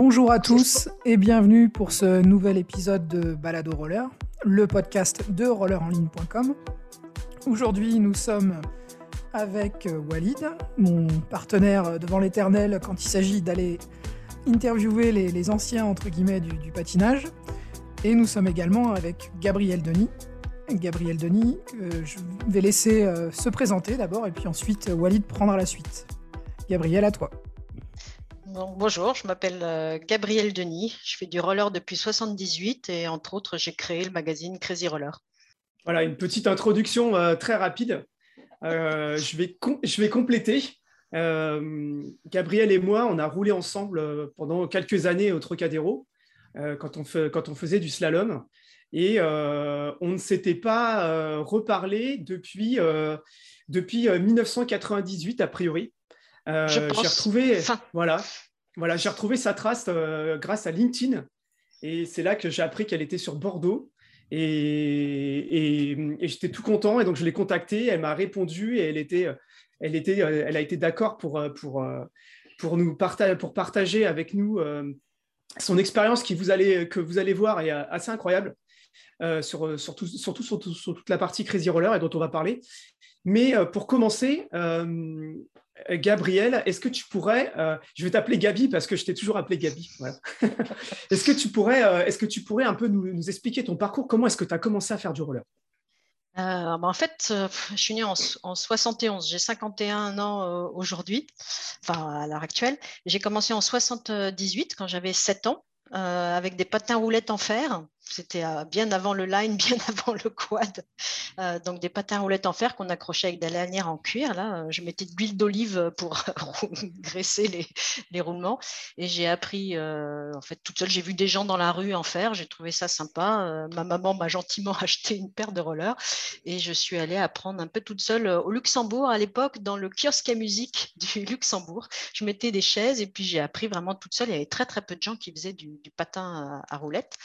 Bonjour à tous et bienvenue pour ce nouvel épisode de Balado Roller, le podcast de rollerenligne.com. Aujourd'hui, nous sommes avec Walid, mon partenaire devant l'éternel quand il s'agit d'aller interviewer les, anciens entre guillemets du, patinage. Et nous sommes également avec Gabriel Denis. Gabriel Denis, je vais laisser euh, se présenter d'abord et puis ensuite Walid prendra la suite. Gabriel, à toi bonjour, je m'appelle euh, Gabriel Denis. Je fais du roller depuis 78 et entre autres, j'ai créé le magazine Crazy Roller. Voilà, une petite introduction euh, très rapide. Euh, je, vais compléter. Gabriel et moi, on a roulé ensemble pendant quelques années au Trocadéro quand on, faisait du slalom. Et on ne s'était pas reparlé depuis 1998, a priori. J'ai retrouvé, voilà, voilà, j'ai retrouvé sa trace euh, grâce à LinkedIn. Et c'est là que j'ai appris qu'elle était sur Bordeaux. Et, j'étais tout content. Et donc, je l'ai contactée. Elle m'a répondu et elle, était, elle, était, elle a été d'accord pour, pour, pour, nous partager, pour partager avec nous euh, son expérience qui vous allez, que vous allez voir est assez incroyable. Euh, sur, surtout, surtout, sur toute la partie Crazy Roller et dont on va parler. Mais pour commencer, euh, Gabriel, est-ce que tu pourrais, euh, je vais t'appeler Gabi parce que je t'ai toujours appelé Gabi. est-ce que tu pourrais, euh, est-ce que tu pourrais un peu nous, expliquer ton parcours? Comment est-ce que tu as commencé à faire du roller? Bah, en fait, je suis née en, 71, j'ai 51 ans aujourd'hui, enfin à l'heure actuelle. J'ai commencé en 78 quand j'avais 7 ans avec des patins roulettes en fer c'était euh, bien avant le line, bien avant le quad. Euh, donc des patins roulettes en fer qu'on accrochait avec des lanières en cuir. Là, euh, je mettais de l'huile d'olive pour graisser les, les, roulements. Et j'ai appris, en fait, toute seule. J'ai vu des gens dans la rue en fer. J'ai trouvé ça sympa. ma maman m'a gentiment acheté une paire de rollers et je suis allée apprendre un peu toute seule au Luxembourg à l'époque dans le kiosque à musique du Luxembourg. Je mettais des chaises et puis j'ai appris vraiment toute seule. Il y avait très très peu de gens qui faisaient du, patin à, à roulettes.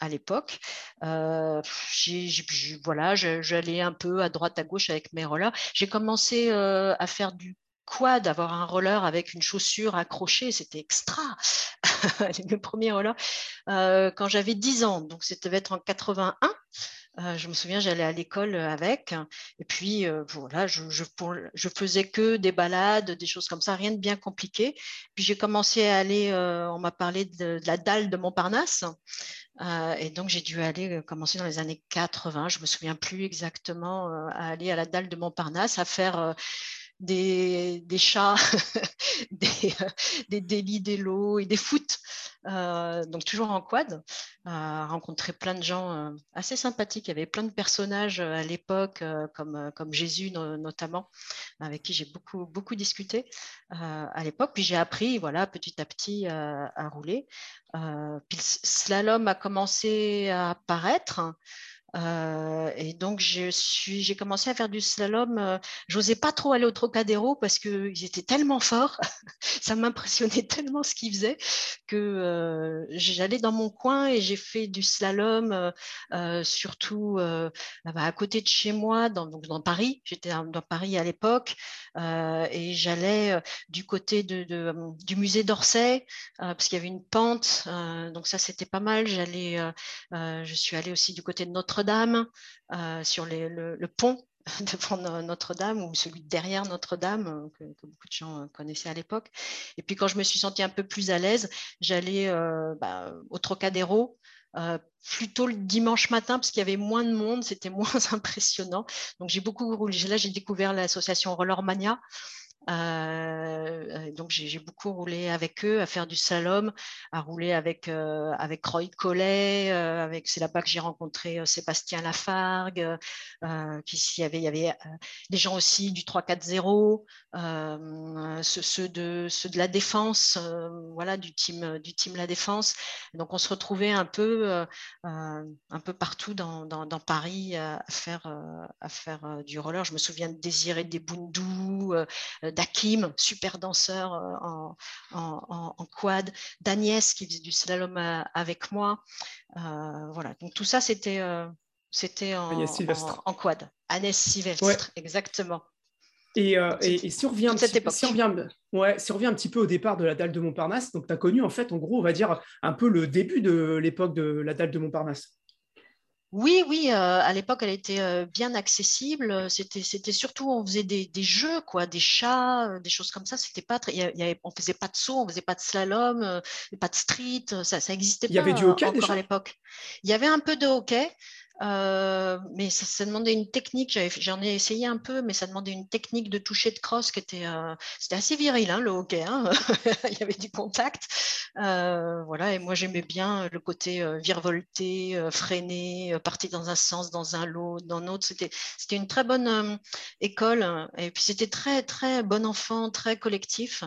À l'époque. Euh, voilà, j'allais un peu à droite, à gauche avec mes rollers. J'ai commencé euh, à faire du quad, avoir un roller avec une chaussure accrochée, c'était extra. le premier roller, quand j'avais 10 ans, donc c'était être en 81. Euh, je me souviens, j'allais à l'école euh, avec. Et puis, euh, voilà, je, je, faisais que des balades, des choses comme ça, rien de bien compliqué. Puis, j'ai commencé à aller, on m'a parlé de, la dalle de Montparnasse. Et donc, j'ai dû aller commencer dans les années 80, je ne me souviens plus exactement, à aller à la dalle de Montparnasse, à faire des, chats, des, des délits, des lots et des foot. Euh, donc toujours en quad, euh, rencontré plein de gens euh, assez sympathiques. Il y avait plein de personnages à l'époque, comme, comme Jésus notamment, avec qui j'ai beaucoup, beaucoup discuté à l'époque. Puis j'ai appris, voilà, petit à petit à rouler. puis le slalom a commencé à apparaître. Euh, et donc, j'ai commencé à faire du slalom. Euh, j'osais pas trop aller au Trocadéro parce qu'ils étaient tellement forts. ça m'impressionnait tellement ce qu'ils faisaient que euh, j'allais dans mon coin et j'ai fait du slalom, surtout bah, à côté de chez moi, dans, Paris. J'étais dans Paris à l'époque et j'allais du côté du musée d'Orsay parce qu'il y avait une pente. donc, ça, c'était pas mal. J'allais, je suis allée aussi du côté de Notre dame euh, sur le, pont devant Notre-Dame ou celui derrière Notre-Dame euh, que, beaucoup de gens euh, connaissaient à l'époque. Et puis quand je me suis sentie un peu plus à l'aise, j'allais bah, au Trocadéro. plutôt le dimanche matin parce qu'il y avait moins de monde, c'était moins impressionnant. Donc j'ai beaucoup roulé. Là, j'ai découvert l'association Rollermania euh, donc j'ai beaucoup roulé avec eux, à faire du slalom, à rouler avec, euh, avec Roy Collet, euh, c'est là-bas que j'ai rencontré Sébastien Lafargue, qui il y avait, il y avait des gens aussi du 3-4-0, ceux, de, ceux de la défense, voilà, du team, du team La Défense. Donc on se retrouvait un peu, un peu partout dans, dans, dans Paris à faire, à faire du roller. Je me souviens de Désiré Desboundou, d'Akim, super danseur euh, en, quad, d'Agnès qui faisait du slalom euh, avec moi. Euh, voilà, donc tout ça, c'était c'était en, en, quad. Agnès Sylvestre, exactement. Et, si, on revient un petit, si, on revient, ouais, si on revient un petit peu au départ de la dalle de Montparnasse, donc tu as connu en fait, en gros, on va dire un peu le début de l'époque de la dalle de Montparnasse. Oui, oui, euh, à l'époque, elle était euh, bien accessible. C'était, c'était surtout, on faisait des, jeux, quoi, des chats, euh, des choses comme ça. C'était pas très, y avait, on faisait pas de saut, on faisait pas de slalom, pas de street. Ça, ça existait pas. Il y avait du hockey encore à l'époque. Il y avait un peu de hockey. Euh, mais ça, demandait une technique, j'en ai, essayé un peu, mais ça demandait une technique de toucher de crosse qui était, euh, c'était assez viril, hein, le hockey, hein il y avait du contact. Euh, voilà, et moi j'aimais bien le côté virevolté, freiné, partir dans un sens, dans un lot, dans l'autre. C'était, c'était une très bonne école, et puis c'était très, très bon enfant, très collectif.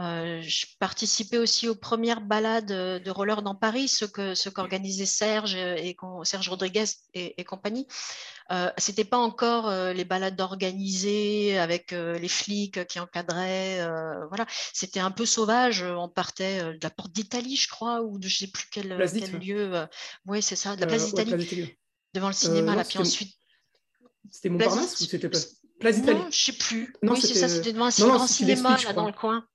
Euh, je participais aussi aux premières balades de roller dans Paris, ce que ce qu'organisait Serge et Serge Rodriguez et, compagnie. Euh, C'était pas encore euh, les balades organisées avec euh, les flics qui encadraient. voilà, c'était un peu sauvage. On partait de la porte d'Italie, je crois, ou de je sais plus quel, lieu. oui, c'est ça, de la place d'Italie, devant le cinéma. là, puis ensuite. C'était Montparnasse ou c'était Place d'Italie Non, je sais plus. oui, c'est ça, c'était devant un grand cinéma là, dans le coin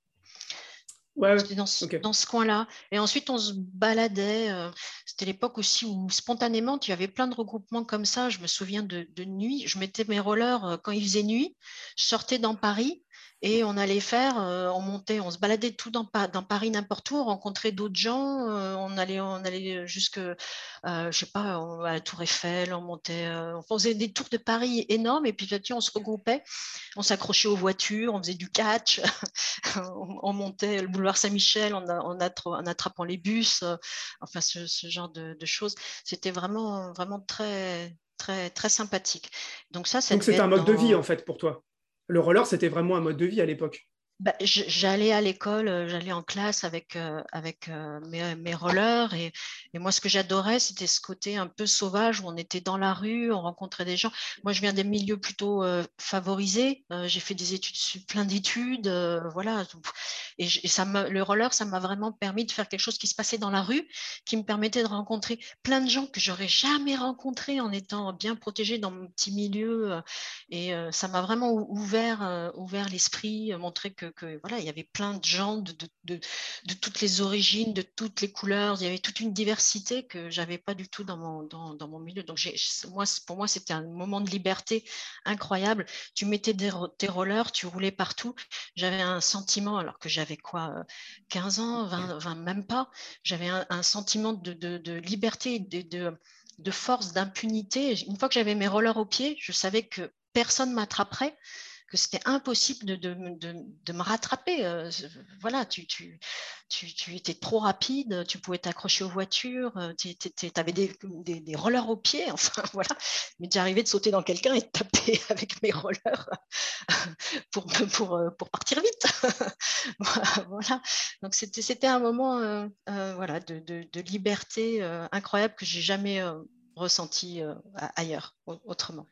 dans, ce coin-là. Et ensuite, on se baladait. Euh, c'était l'époque aussi où spontanément, tu avais plein de regroupements comme ça. Je me souviens de, de nuit. Je mettais mes rollers euh, quand il faisait nuit. Je sortais dans Paris et on allait faire, euh, on montait, on se baladait tout dans, dans Paris n'importe où, on rencontrait d'autres gens, euh, on allait, on allait jusque, euh, je sais pas, à la Tour Eiffel, on montait, on faisait des tours de Paris énormes et puis petit on se regroupait, on s'accrochait aux voitures, on faisait du catch, on, montait le boulevard Saint-Michel en, en, attrapant les bus, enfin ce, genre de, de choses. C'était vraiment, vraiment très, très, très sympathique. Donc ça, Donc c'était un mode de vie en fait pour toi? Le roller, c'était vraiment un mode de vie à l'époque. Bah, j'allais à l'école, euh, j'allais en classe avec, euh, euh, mes, rollers et, moi ce que j'adorais c'était ce côté un peu sauvage où on était dans la rue, on rencontrait des gens. Moi je viens des milieux plutôt favorisés, j'ai fait des études, plein d'études, voilà. Et, le roller ça m'a vraiment permis de faire quelque chose qui se passait dans la rue, qui me permettait de rencontrer plein de gens que j'aurais jamais rencontrés en étant bien protégée dans mon petit milieu et ça m'a vraiment ouvert, ouvert l'esprit, montré que voilà, il y avait plein de gens de, de, toutes les origines, de toutes les couleurs. Il y avait toute une diversité que j'avais pas du tout dans mon, dans, dans mon milieu. Donc moi, pour moi, c'était un moment de liberté incroyable. Tu mettais tes rollers, tu roulais partout. J'avais un sentiment, alors que j'avais quoi, 15 ans, 20, même pas. J'avais un, sentiment de, de liberté, de, de force, d'impunité. Une fois que j'avais mes rollers au pied, je savais que personne m'attraperait que c'était impossible de, me rattraper. Euh, voilà, tu, étais trop rapide, tu pouvais t'accrocher aux voitures, euh, tu avais des, des, rollers aux pieds, enfin voilà. Mais j'arrivais de sauter dans quelqu'un et de taper avec mes rollers euh, pour partir vite. voilà. C'était un moment de, liberté incroyable que j'ai jamais ressenti ailleurs, autrement.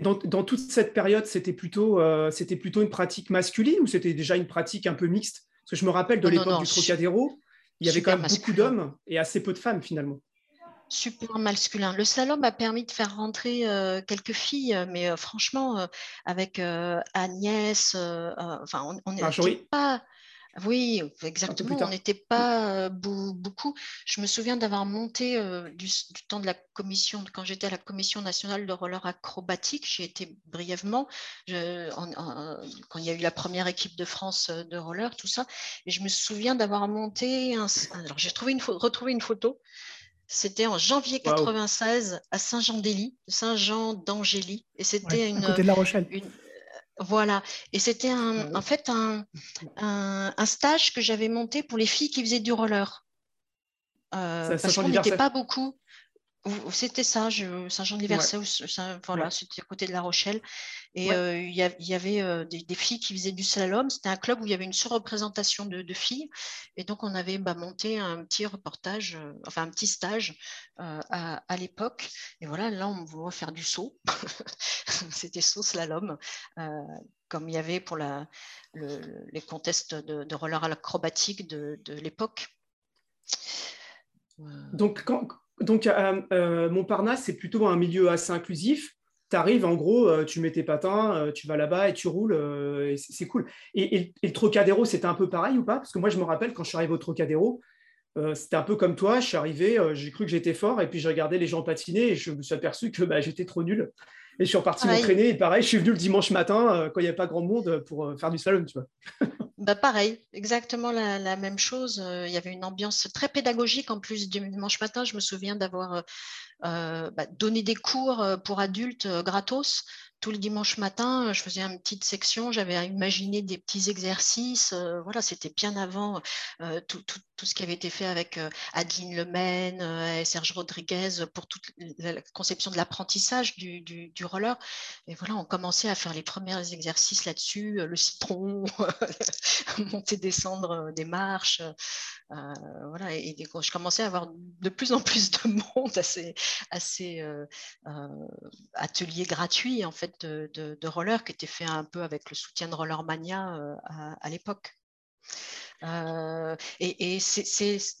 Dans, toute cette période, c'était plutôt, euh, c'était plutôt une pratique masculine ou c'était déjà une pratique un peu mixte? Parce que je me rappelle de l'époque du Trocadéro, il y avait quand même beaucoup d'hommes et assez peu de femmes finalement. Super masculin. Le salon m'a permis de faire rentrer euh, quelques filles, mais euh, franchement, avec Agnès, enfin, on n'est ah, pas oui, exactement. On n'était pas beaucoup. Je me souviens d'avoir monté du, temps de la commission, quand j'étais à la commission nationale de roller acrobatique, j'ai été brièvement quand il y a eu la première équipe de France de roller, tout ça. Et je me souviens d'avoir monté un. Alors, j'ai trouvé une, retrouvé une photo. C'était en janvier 96 à Saint-Jean-d'Ély, Saint-Jean d'Angély. Et c'était une. côté de La Rochelle. Voilà. Et c'était un, en fait un, un, stage que j'avais monté pour les filles qui faisaient du roller. Euh, parce qu'on n'était pas beaucoup. C'était ça, Saint-Jean de voilà, c'était à côté de La Rochelle. Et euh, il y, avait euh, des, filles qui faisaient du slalom. C'était un club où il y avait une surreprésentation de, de filles. Et donc, on avait bah, monté un petit reportage, euh, enfin un petit stage à, l'époque. Et voilà, là, on voit faire du saut. c'était saut slalom, comme il y avait pour la, les contests de, de roller acrobatique de, de l'époque. Donc, quand, donc, euh, euh, Montparnasse, c'est plutôt un milieu assez inclusif. tu arrives, en gros, tu mets tes patins, tu vas là-bas et tu roules, et c'est cool. Et, le Trocadéro, c'était un peu pareil ou pas? Parce que moi, je me rappelle, quand je suis arrivé au Trocadéro, c'était un peu comme toi, je suis arrivé, j'ai cru que j'étais fort, et puis j'ai regardé les gens patiner, et je me suis aperçu que bah, j'étais trop nul. Et je suis reparti m'entraîner, et pareil, je suis venu le dimanche matin, quand il n'y a pas grand monde, pour faire du slalom, tu vois. Bah pareil, exactement la, même chose. Euh, il y avait une ambiance très pédagogique en plus du dimanche matin. Je me souviens d'avoir euh, euh, bah, donné des cours pour adultes gratos tout le dimanche matin, je faisais une petite section, j'avais imaginé des petits exercices. voilà, c'était bien avant tout, ce qui avait été fait avec Adeline Lemaine et Serge Rodriguez pour toute la conception de l'apprentissage du, roller. Et voilà, on commençait à faire les premiers exercices là-dessus, le citron, monter, descendre des marches. voilà, et, je commençais à avoir de plus en plus de monde à ces, ateliers gratuits en fait de, roller qui était fait un peu avec le soutien de Rollermania euh, à, l'époque. Euh, et,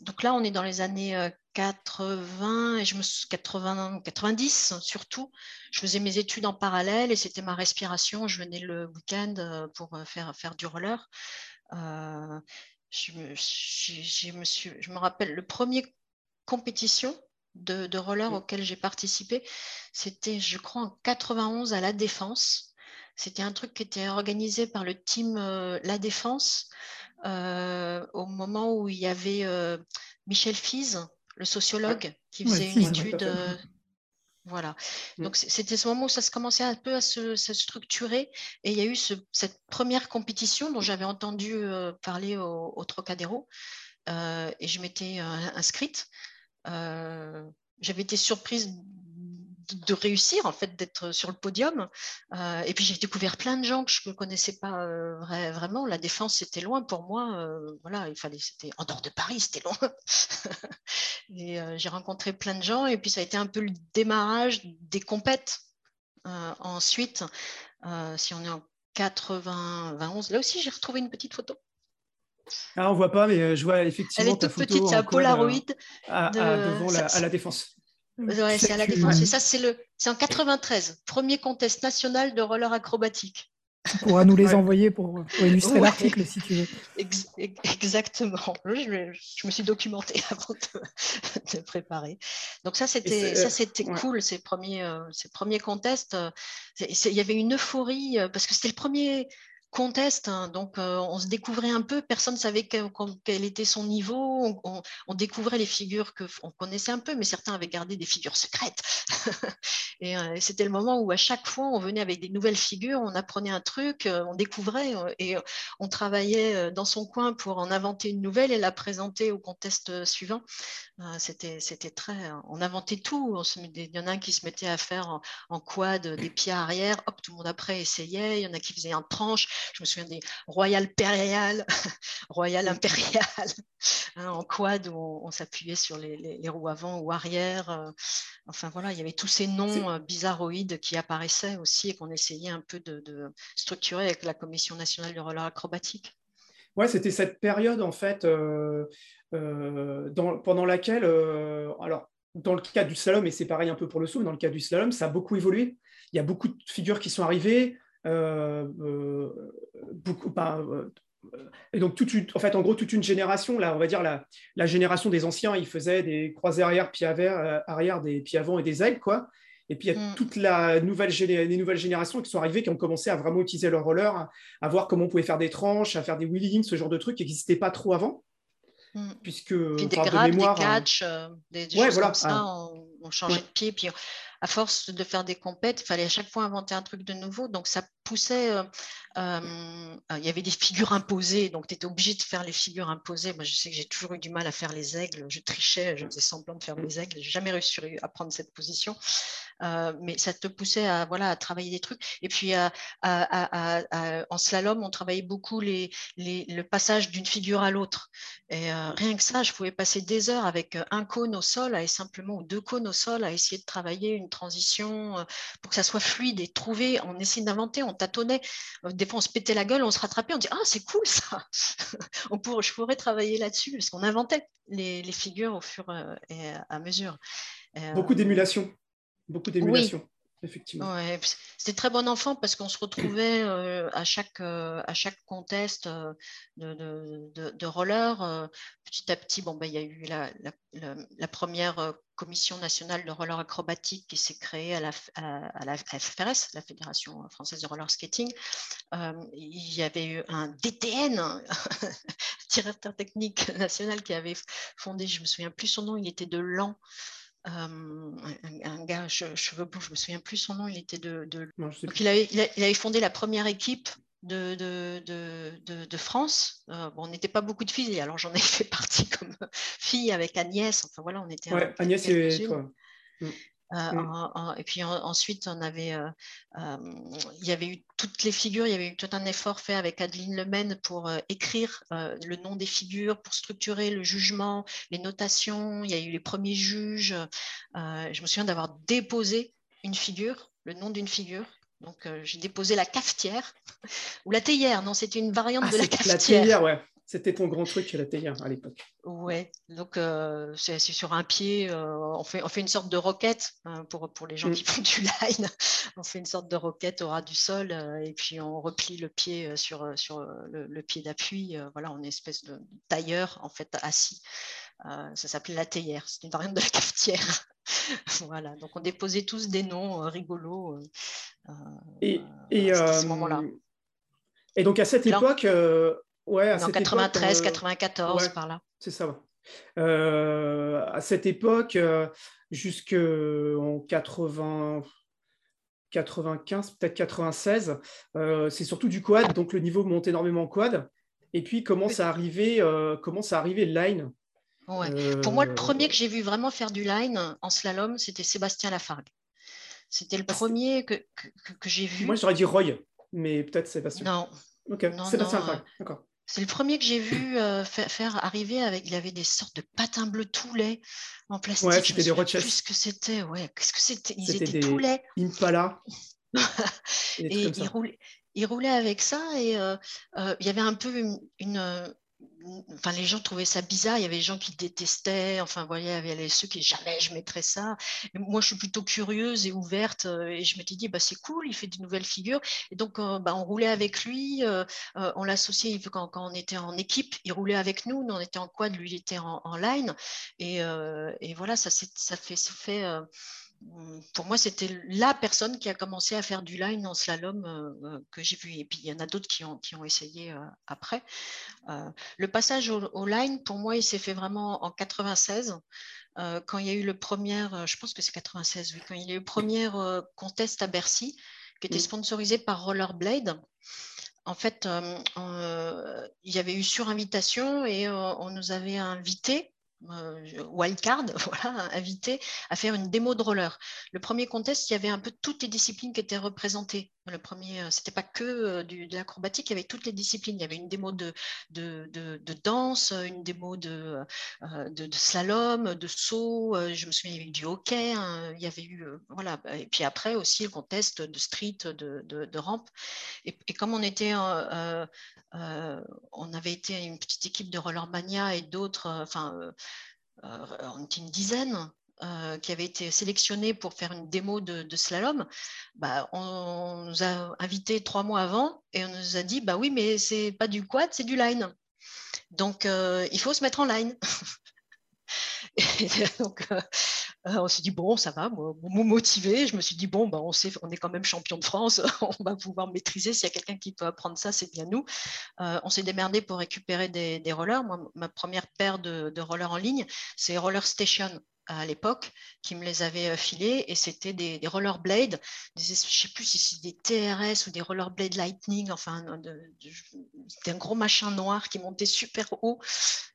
donc là, on est dans les années 80 euh, et je me 80, 90 surtout. Je faisais mes études en parallèle et c'était ma respiration. Je venais le week-end pour faire, faire du roller. je, me, je me rappelle le premier compétition de, roller auquel j'ai participé, c'était, je crois, en 91 à La Défense. C'était un truc qui était organisé par le team euh, La Défense euh, au moment où il y avait euh, Michel Fize, le sociologue, qui faisait une étude. Voilà. Mm. Donc c'était ce moment où ça se commençait un peu à se, structurer et il y a eu cette première compétition dont j'avais entendu parler au, au Trocadéro et je m'étais inscrite. Euh, j'avais été surprise de réussir en fait d'être sur le podium. Euh, et puis j'ai découvert plein de gens que je ne connaissais pas euh, vraiment. La défense c'était loin pour moi. Voilà il fallait c'était en dehors de Paris c'était loin. Et j'ai rencontré plein de gens. Et puis ça a été un peu le démarrage des compètes ensuite. Si on est en 91 là aussi j'ai retrouvé une petite photo ah, on voit pas, mais euh, je vois effectivement. Elle est toute petite, c'est un Polaroid. Euh, à, devant la, à la défense. Ouais, c'est à la défense. Et ça, c'est le, c'est en 93, premier contest national de roller acrobatique. Tu pourras nous les envoyer pour, illustrer l'article si tu veux. exactement. Je, me suis documentée avant de, préparer. Donc ça, c'était, ça, c'était cool, ces premiers, euh, ces premiers contests. Il y avait une euphorie parce que c'était le premier contest, hein, donc euh, on se découvrait un peu, personne ne savait quel, était son niveau, on, découvrait les figures qu'on connaissait un peu, mais certains avaient gardé des figures secrètes. Euh, et c'était le moment où à chaque fois on venait avec des nouvelles figures, on apprenait un truc, euh, on découvrait et on travaillait dans son coin pour en inventer une nouvelle et la présenter au contest suivant. C'était, très, on inventait tout. il y en a qui se mettait à faire en, en quad des pieds arrière, hop, tout le monde après essayait. Il y en a qui faisaient un tranche je me souviens des Royal Périal, Royal Impérial, hein, en quad où on, s'appuyait sur les, roues avant ou arrière. Euh, enfin voilà, il y avait tous ces noms euh, bizarroïdes qui apparaissaient aussi et qu'on essayait un peu de, structurer avec la Commission nationale de roller acrobatique. Ouais, c'était cette période en fait euh, pendant laquelle, alors dans le cas du slalom, et c'est pareil un peu pour le saut, dans le cas du slalom, ça a beaucoup évolué. Il y a beaucoup de figures qui sont arrivées. Euh, euh, beaucoup, euh, et donc, toute en fait, en gros, toute une génération, là, on va dire la, la génération des anciens, ils faisaient des croisés arrière, pieds arrière, arrière, des pieds avant et des ailes, quoi. Et puis, il y a mm. toute la nouvelle, les nouvelles générations qui sont arrivées, qui ont commencé à vraiment utiliser leur roller, à, voir comment on pouvait faire des tranches, à faire des wheelings, ce genre de trucs qui n'existaient pas trop avant. Mm. Puisque, puis des grades, des catchs, des, choses comme ça, ah. on, changeait de pied, puis à force de faire des compètes, il fallait à chaque fois inventer un truc de nouveau. Donc, ça poussait. Euh, euh, il y avait des figures imposées, donc tu étais obligé de faire les figures imposées. Moi, je sais que j'ai toujours eu du mal à faire les aigles. Je trichais, je faisais semblant de faire mes aigles. Je jamais réussi à prendre cette position. Euh, mais ça te poussait à, voilà, à travailler des trucs. Et puis, en slalom, on travaillait beaucoup les, le passage d'une figure à l'autre. Et rien que ça, je pouvais passer des heures avec un cône au sol, et simplement, ou deux cônes au sol, à essayer de travailler une transition euh, pour que ça soit fluide et trouver, on essayait d'inventer, on tâtonnait. Euh, des fois, on se pétait la gueule, on se rattrapait, on dit Ah, c'est cool ça on pourrait, Je pourrais travailler là-dessus parce qu'on inventait les, figures au fur et à mesure. Beaucoup d'émulation. Beaucoup d'émulation. Effectivement. c'était très bon enfant parce qu'on se retrouvait à, chaque, à chaque contest de, de, de, roller. petit à petit, bon, ben, il y a eu la, première commission nationale de roller acrobatique qui s'est créée à la, à, la FFRS, la Fédération française de roller skating. il y avait eu un DTN, directeur technique national, qui avait fondé, je ne me souviens plus son nom, il était de Lan un, gars cheveux blancs, je ne me souviens plus son nom, il était de. Donc il, avait, il, avait, fondé la première équipe de, de, de, France. Euh, bon, on n'était pas beaucoup de filles, alors j'en ai fait partie comme fille avec Agnès. Enfin voilà, on était. Ouais, Agnès et toi. Euh, mm. et puis ensuite, on avait, euh, euh, il y avait eu toutes les figures, il y avait eu tout un effort fait avec Adeline Lemaine pour écrire le nom des figures, pour structurer le jugement, les notations. Il y a eu les premiers juges. je me souviens d'avoir déposé une figure, le nom d'une figure. Donc, j'ai déposé la cafetière ou la théière. Non, c'était une variante ah, de la cafetière. La théière, ouais. C'était ton grand truc la théière à l'époque. Ouais, donc euh, c'est sur un pied, euh, on, fait, on fait une sorte de roquette hein, pour, pour les gens mm. qui font du line. on fait une sorte de roquette au ras du sol euh, et puis on replie le pied sur, sur le, pied d'appui. voilà, on est une espèce de tailleur en fait assis. ça s'appelait la théière, c'est une variante de la cafetière. voilà, donc on déposait tous des noms rigolos. et, et à ce moment-là. Et donc à cette époque, Ouais, en 93, 94, par là. C'est ça, euh, à cette époque, euh, jusqu'en 80, 95, peut-être 96, euh, c'est surtout du quad, donc le niveau monte énormément en quad. Et puis commence à arriver, commence à arriver le line? Pour moi, le premier que j'ai vu vraiment faire du line en slalom, c'était Sébastien Lafargue. C'était le ah, premier que, que, que j'ai vu. Moi, j'aurais dit Roy, mais peut-être Sébastien. Non. Ok, Sébastien Lafargue, d'accord. C'est le premier que j'ai vu euh, faire, arriver avec. Il avait des sortes de patins bleus tout lait en plastique. Ouais, c'était des Rochester. Plus que c'était. Ouais, qu'est-ce que c'était? Ils étaient des tout lait. Impala. et il roulait, avec ça et euh, euh, il y avait un peu une, enfin, les gens trouvaient ça bizarre. Il y avait des gens qui détestaient. Enfin, voilà, il y avait ceux qui jamais je mettrais ça. moi, je suis plutôt curieuse et ouverte euh, et je m'étais dit, bah, c'est cool, il fait de nouvelles figures. Et donc, euh, bah, on roulait avec lui. Euh, on l'associait quand, quand, on était en équipe. Il roulait avec nous. Nous, on était en quad, lui, il était en, line. Et, et voilà, ça, ça fait, ça fait pour moi, c'était la personne qui a commencé à faire du line en slalom euh, euh, que j'ai vu. Et puis, il y en a d'autres qui ont, qui ont essayé euh, après. le passage au, line, pour moi, il s'est fait vraiment en 96. quand il y a eu le premier, je pense que c'est 96, oui, quand il y a eu le premier contest à Bercy, qui était sponsorisé par Rollerblade. En fait, il y avait eu sur invitation et on nous avait invités euh, wildcard, voilà, invité à faire une démo de roller. Le premier contest, il y avait un peu toutes les disciplines qui étaient représentées. Le premier, euh, c'était pas que euh, de l'acrobatique, il y avait toutes les disciplines. Il y avait une démo de, de, de, danse, une démo de, de, slalom, de saut. Je me souviens, il y avait eu du hockey. Hein, il y avait eu, voilà. Et puis après aussi le contest de street, de, de, rampe. Et, comme on était, on avait été une petite équipe de Rollermania et d'autres, enfin, on était une dizaine euh, qui avait été sélectionné pour faire une démo de, slalom, bah, on nous a invités trois mois avant et on nous a dit bah oui, mais c'est pas du quad, c'est du line. Donc euh, il faut se mettre en line. euh, on s'est dit bon, ça va, moi, motivé. Je me suis dit bon, bah, on, sait, on est quand même champion de France, on va pouvoir maîtriser. S'il y a quelqu'un qui peut apprendre ça, c'est bien nous. on s'est démerdé pour récupérer des, rollers. Moi, ma première paire de, de rollers en ligne, c'est Roller Station à l'époque qui me les avait euh, filés et c'était des, des rollerblades, je ne sais plus si c'est des TRS ou des rollerblades Lightning, enfin c'était un gros machin noir qui montait super haut.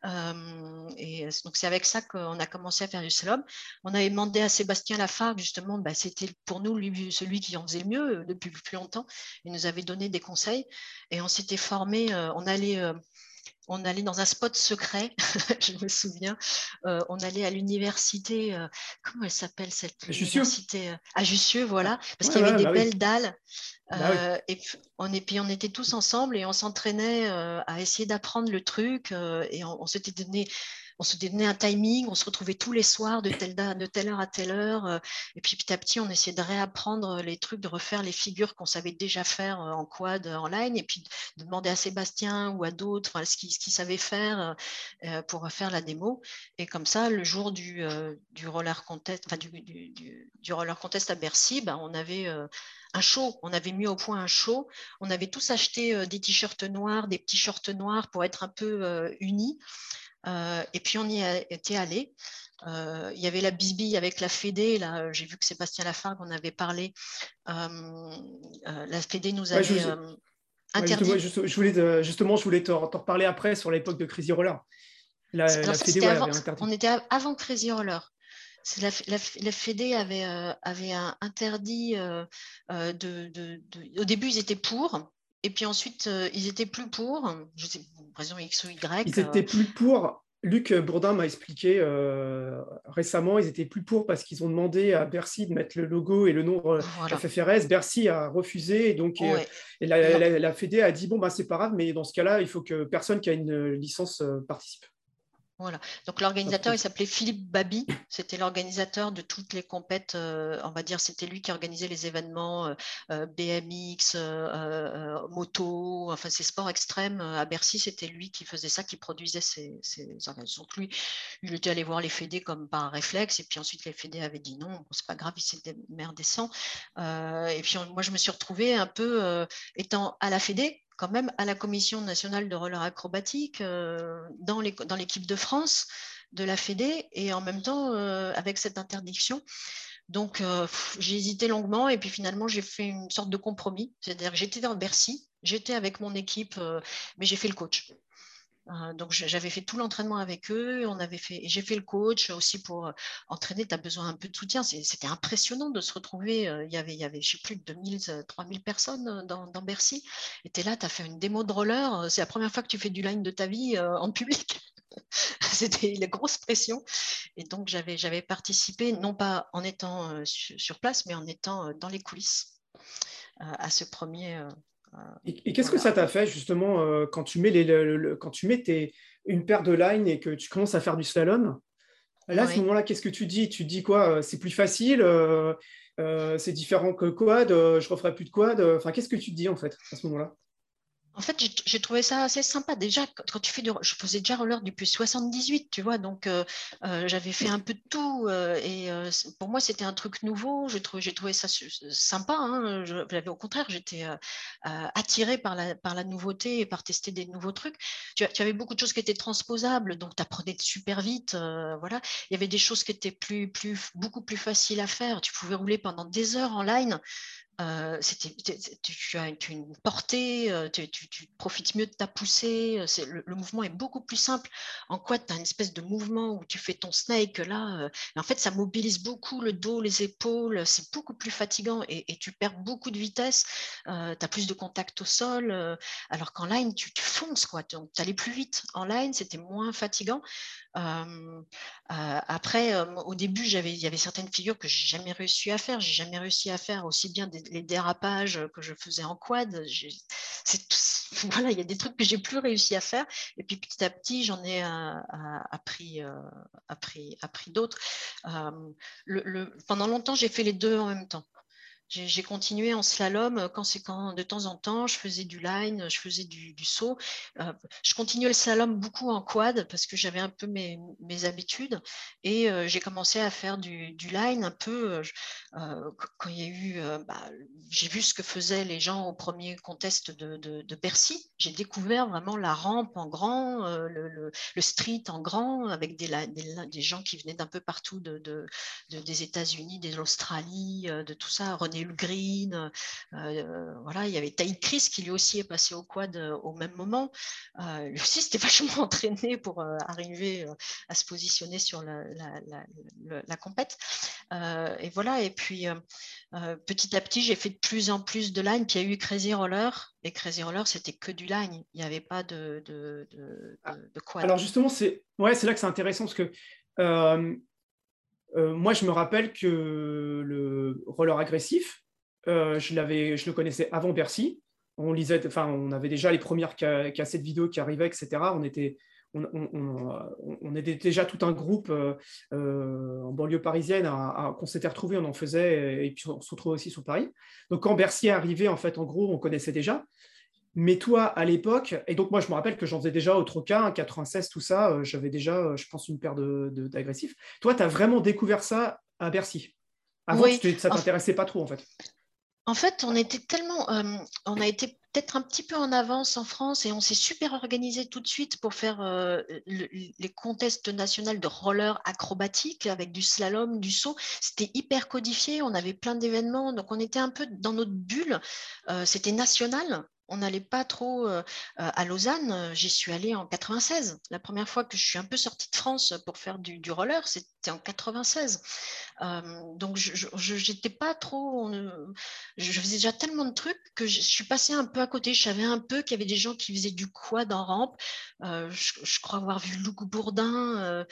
Euh, et donc c'est avec ça qu'on a commencé à faire du slalom. On avait demandé à Sébastien Lafargue justement, bah, c'était pour nous lui, celui qui en faisait le mieux euh, depuis plus longtemps. Il nous avait donné des conseils et on s'était formé, on allait on allait dans un spot secret, je me souviens. Euh, on allait à l'université, euh, comment elle s'appelle cette université euh, À Jussieu, voilà, parce qu'il y avait des bah belles dalles. Bah et, on, puis on était tous ensemble et on s'entraînait à essayer d'apprendre le truc et on, s'était donné on se donnait un timing, on se retrouvait tous les soirs de telle, heure à telle heure. et puis petit à petit, on essayait de réapprendre les trucs, de refaire les figures qu'on savait déjà faire en quad, en line, et puis de demander à Sébastien ou à d'autres ce qu'ils savaient faire pour faire la démo. Et comme ça, le jour du, roller contest à Bercy, ben, on avait un show. On avait mis au point un show. On avait tous acheté des t-shirts noirs, des petits shorts noirs pour être un peu unis. Et puis on y était allé. il y avait la bisbille avec la Fédé. Là, j'ai vu que Sébastien Lafargue en avait parlé. la Fédé nous avait interdit. justement, je voulais, justement, je voulais t'en reparler après sur l'époque de Crazy Roller. La, Fédé, avait interdit. On était avant Crazy Roller la, la, Fédé avait, euh, avait un interdit euh, euh, de, Au début, ils étaient pour, et puis ensuite, ils étaient plus pour. Je sais, raison X ou Y. Ils étaient plus pour. Luc Bourdin m'a expliqué récémment, ils étaient plus pour parce qu'ils ont demandé à Bercy de mettre le logo et le nom voilà. FFRS. Bercy a refusé, et donc et, la, la, Fédé a dit bon bah c'est pas grave, mais dans ce cas-là, il faut que personne qui a une licence participe. Voilà. Donc l'organisateur, il s'appelait Philippe Babi. C'était l'organisateur de toutes les compètes. Euh, on va dire, c'était lui qui organisait les événements euh, euh, BMX, moto, enfin ces sports extrêmes à Bercy. C'était lui qui faisait ça, qui produisait ces, ces organisations. Donc lui, il était allé voir les fédés comme par réflexe, et puis ensuite les fédés avaient dit non, c'est pas grave, il s'est merdé sans. et puis moi, je me suis retrouvée un peu étant à la fédé quand même à la Commission nationale de roller acrobatique euh, dans l'équipe de France de la Fédé et en même temps euh, avec cette interdiction. Donc euh, j'ai hésité longuement et puis finalement j'ai fait une sorte de compromis. C'est-à-dire j'étais dans Bercy, j'étais avec mon équipe, mais j'ai fait le coach. Euh, donc j'avais fait tout l'entraînement avec eux, on avait fait, j'ai fait le coach aussi pour euh, entraîner, tu as besoin un peu de soutien. C'était impressionnant de se retrouver, euh, il y avait, il y avait je sais plus, 2000, 3000 personnes dans, Bercy. Et tu es là, tu as fait une démo de roller, c'est la première fois que tu fais du line de ta vie en public. C'était la grosse pression. Et donc j'avais participé, non pas en étant sur place, mais en étant dans les coulisses à ce premier et, qu'est-ce que ça t'a fait justement euh, quand tu mets, les, quand tu mets tes, une paire de lines et que tu commences à faire du slalom? Là, à ce moment-là, qu'est-ce que tu dis? Tu dis quoi? Euh, C'est plus facile euh, C'est différent que quad Je referai plus de quad Enfin, qu'est-ce que tu te dis en fait à ce moment-là? En fait, j'ai trouvé ça assez sympa. Déjà, quand tu fais du, je faisais déjà roller depuis 78, tu vois, donc euh, euh, j'avais fait un peu de tout. Euh, et pour moi, c'était un truc nouveau. J'ai trouvé, ça sympa. Hein, au contraire, j'étais attirée par la, nouveauté et par tester des nouveaux trucs. Tu, avais beaucoup de choses qui étaient transposables, donc tu apprenais super vite. voilà. Il y avait des choses qui étaient plus, beaucoup plus faciles à faire. Tu pouvais rouler pendant des heures en line euh, tu, as une portée, euh, tu, profites mieux de ta poussée, euh, le, mouvement est beaucoup plus simple. En quad, tu as une espèce de mouvement où tu fais ton snake là, en fait, ça mobilise beaucoup le dos, les épaules, c'est beaucoup plus fatigant et, tu perds beaucoup de vitesse, tu as plus de contact au sol, alors qu'en line, tu, fonces, quoi, tu allais plus vite. En line, c'était moins fatigant. Après, au début, il y avait certaines figures que j'ai jamais réussi à faire, j'ai jamais réussi à faire aussi bien les dérapages que je faisais en quad. Voilà, il y a des trucs que j'ai plus réussi à faire. Et puis petit à petit, j'en ai appris, d'autres. pendant longtemps, j'ai fait les deux en même temps. J'ai continué en slalom euh, quand c'est quand de temps en temps je faisais du line, je faisais du, saut. Euh, je continuais le slalom beaucoup en quad parce que j'avais un peu mes, habitudes et euh, j'ai commencé à faire du, line un peu quand il y a eu. Bah, j'ai vu ce que faisaient les gens au premier contest de, Bercy. J'ai découvert vraiment la rampe en grand, le, street en grand avec des, des, gens qui venaient d'un peu partout de, des États-Unis, de l'Australie, de tout ça. René Green, euh, euh, voilà, il y avait Taïd Chris qui lui aussi est passé au quad euh, au même moment. lui aussi, c'était vachement entraîné pour arriver à se positionner sur la, la, compète. et voilà, et puis petit à petit, j'ai fait de plus en plus de line. Puis il y a eu Crazy Roller. Et Crazy Roller, c'était que du line. Il n'y avait pas de, de, ah, quad. Alors justement, c'est ouais, là que c'est intéressant parce que euh, moi, je me rappelle que le roller agressif, euh, je, le connaissais avant Bercy. On lisait, enfin, on avait déjà les premières cassettes vidéo qui arrivaient, etc. On était, on, était déjà tout un groupe en banlieue parisienne qu'on s'était retrouvés, on en faisait, et puis on se retrouvait aussi sur Paris. Donc quand Bercy est arrivé, en fait, en gros, on connaissait déjà. Mais toi, à l'époque, et donc moi, je me rappelle que j'en faisais déjà au Troca, 96, tout ça, j'avais déjà, je pense, une paire d'agressifs. De, toi, tu as vraiment découvert ça à Bercy? Avant, oui. ça t'intéressait pas trop, en fait. En fait, on était tellement, euh, on a été peut-être un petit peu en avance en France et on s'est super organisé tout de suite pour faire euh, les contests nationaux de roller acrobatique avec du slalom, du saut. C'était hyper codifié, on avait plein d'événements, donc on était un peu dans notre bulle. Euh, c'était national on n'allait pas trop à Lausanne. J'y suis allée en 96. La première fois que je suis un peu sortie de France pour faire du, roller, c'était en 96. Euh, donc, je n'étais pas trop. je faisais déjà tellement de trucs que je, suis passée un peu à côté. Je savais un peu qu'il y avait des gens qui faisaient du quad en rampe. Je, crois avoir vu Luc Bourdin.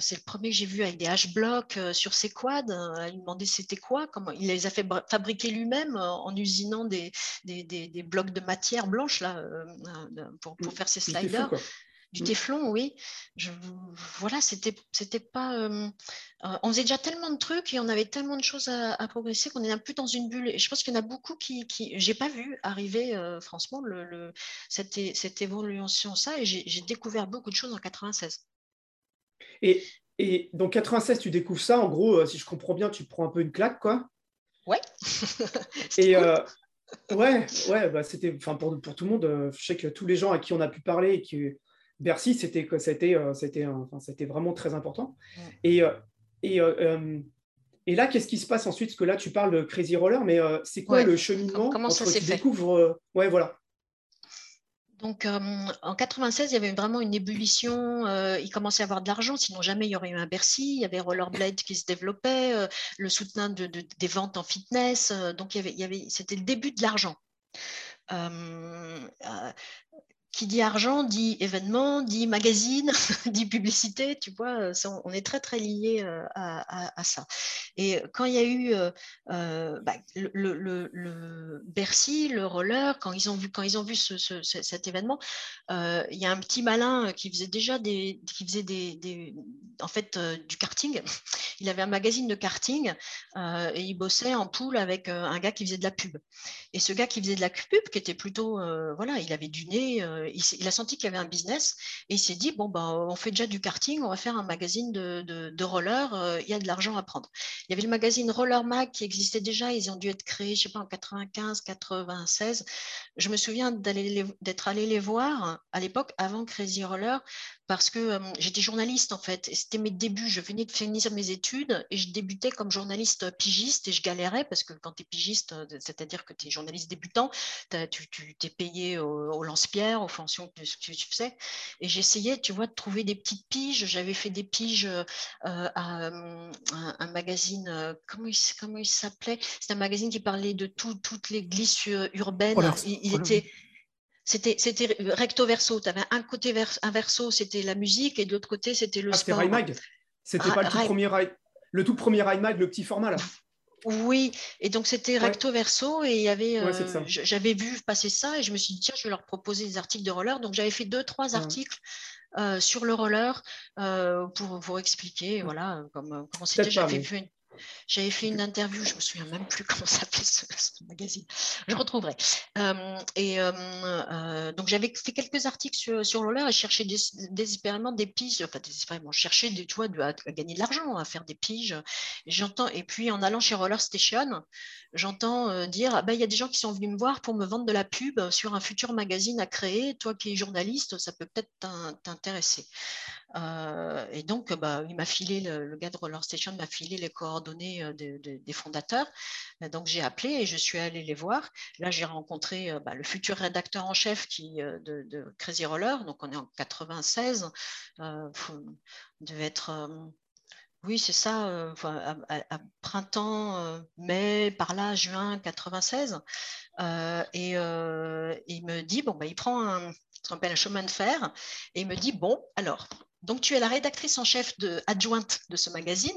C'est le premier que j'ai vu avec des H-blocks sur ses quads. il me demandait c'était quoi. Comment il les a fait fabriquer lui-même en usinant des, des, des blocs de matière blanche là, euh, euh, pour, pour, faire ces sliders. Du téflon, oui. Je, voilà, c'était, c'était pas. Euh, on faisait déjà tellement de trucs et on avait tellement de choses à, progresser qu'on est un peu dans une bulle. Et je pense qu'il y en a beaucoup qui, qui j'ai pas vu arriver, franchement, le, cette, cette, évolution ça. Et j'ai, découvert beaucoup de choses en 96. Et, et donc 96, tu découvres ça. En gros, si je comprends bien, tu prends un peu une claque, quoi. Ouais. et, Ouais, ouais, bah c'était, enfin pour, pour, tout le monde, euh, je sais que tous les gens à qui on a pu parler, et qui, Bercy, c'était, c'était, euh, c'était, enfin, c'était vraiment très important. Et, euh, et, et là, qu'est-ce qui se passe ensuite? Parce que là, tu parles de Crazy Roller, mais c'est quoi le cheminement Comment ça s'est fait? Ouais, voilà. Donc en 96, il y avait vraiment une ébullition. Il commençait à avoir de l'argent, sinon jamais il y aurait eu un Bercy. Il y avait Rollerblade qui se développait, le soutien de, des ventes en fitness. donc c'était le début de l'argent qui dit argent dit événement, dit magazine, dit publicité, tu vois, euh, on est très très lié euh, à, ça. Et quand il y a eu euh, bah, le, Bercy, le roller, quand ils ont vu, quand ils ont vu cet événement, il y a un petit malin qui faisait déjà qui faisait des, en fait du karting. Il avait un magazine de karting et il bossait en poule avec un gars qui faisait de la pub. Et ce gars qui faisait de la pub, qui était plutôt, voilà, il avait du nez il, a senti qu'il y avait un business et il s'est dit bon, ben, on fait déjà du karting, on va faire un magazine de, de, roller, euh, il y a de l'argent à prendre. Il y avait le magazine Roller Mag qui existait déjà, ils ont dû être créés, je sais pas, en 95, 96. Je me souviens d'être allé les voir à l'époque, avant Crazy Roller, parce que euh, j'étais journaliste en fait. C'était mes débuts. Je venais de finir mes études et je débutais comme journaliste pigiste et je galérais parce que quand tu es pigiste, c'est-à-dire que tu es journaliste débutant, tu, tu t'es payé au, lance-pierre, aux fonctions que tu, faisais. Et j'essayais, tu vois, de trouver des petites piges. J'avais fait des piges euh, à, un, magazine, comment il, comment il s'appelait? C'est un magazine qui parlait de toutes les glisses urbaines. il, était c'était recto verso. Tu avais un côté un verso, c'était la musique, et de l'autre côté, c'était le ah, sport. C'était C'était pas le tout, premier, le tout premier iMag, le petit format là oui, et donc c'était recto verso et il y avait, euh, j'avais vu passer ça et je me suis dit tiens je vais leur proposer des articles de roller. Donc j'avais fait deux trois articles euh, sur le roller euh, pour vous expliquer voilà comment c'était. J'avais vu une, j'avais fait une interview, je me souviens même plus comment s'appelait ce, ce, magazine. Je retrouverai. Euh, et euh, euh, donc j'avais fait quelques articles sur, sur Roller et cherchais désespérément des piges, enfin désespérément, je cherchais des, tu vois, à, gagner de l'argent, à faire des piges. J'entends et puis en allant chez Roller Station, j'entends dire ah ben, il y a des gens qui sont venus me voir pour me vendre de la pub sur un futur magazine à créer. Toi qui es journaliste, ça peut peut-être t'intéresser. Euh, et donc, bah, il m'a filé, le, gars de Roller Station m'a filé les coordonnées euh, des fondateurs. Donc, j'ai appelé et je suis allée les voir. Là, j'ai rencontré euh, bah, le futur rédacteur en chef qui, de, Crazy Roller. Donc, on est en 96. Euh, devait être. oui, c'est ça, à, printemps, mai, par là, juin 96. et il me dit, bon, bah, il prend ce qu'on appelle un chemin de fer, et il me dit, bon, alors, donc, tu es la rédactrice en chef adjointe de ce magazine.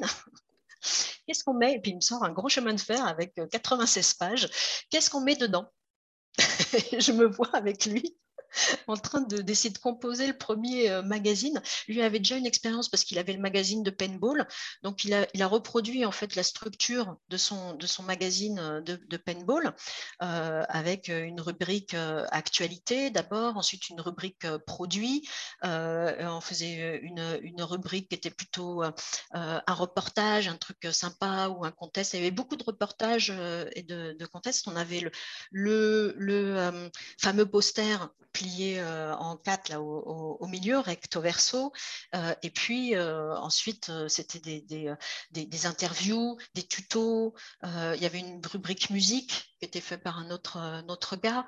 Qu'est-ce qu'on met? Et puis, il me sort un gros chemin de fer avec 96 euh, pages. Qu'est-ce qu'on met dedans? Je me vois avec lui en train d'essayer de, composer le premier euh, magazine. Lui avait déjà une expérience parce qu'il avait le magazine de Paintball. Donc, il a, il a, reproduit en fait la structure de son, de son magazine euh, de, de Paintball euh, avec une rubrique actualité d'abord, ensuite une rubrique produit. on faisait une, une, rubrique qui était plutôt un reportage, un truc sympa ou un contest. Il y avait beaucoup de reportages et de, de contests. On avait le, le, le fameux poster plié euh, en quatre là, au, milieu, recto verso. Euh, et puis euh, ensuite, c'était des, des, interviews, des tutos. il y avait une rubrique musique qui était faite par un autre, autre gars,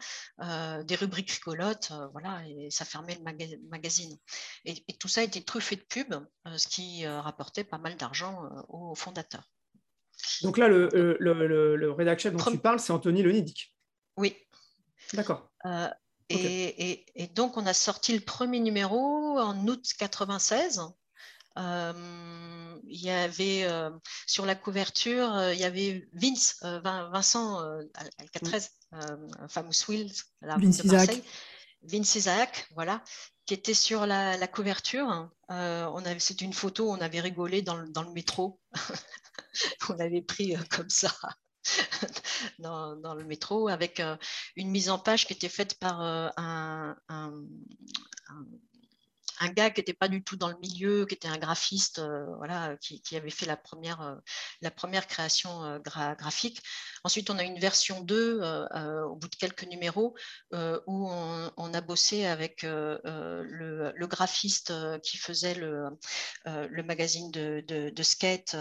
des rubriques rigolotes, voilà, et ça fermait le magazine. Et, tout ça était truffé de pubs, ce qui rapportait pas mal d'argent aux fondateurs. Donc là, le, le, le, rédacteur dont tu parles, c'est Anthony Lenidic. Oui. D'accord. Et, donc, on a sorti le premier numéro en août 96. Euh, il y avait euh, sur la couverture, euh, il y avait Vince, Vincent Alcatrez, famous Wills, Vince de Isaac. Vince Isaac, voilà, qui était sur la, couverture. on avait, c'était une photo, on avait rigolé dans le, dans le métro. on avait pris comme ça dans, le métro avec euh, une mise en page qui était faite par euh, un, gars qui n'était pas du tout dans le milieu, qui était un graphiste, euh, voilà, qui, avait fait la première, la première création euh, graphique. Ensuite, on a une version 2 au bout de quelques numéros où on, a bossé avec le, graphiste qui faisait le, magazine de, de, skate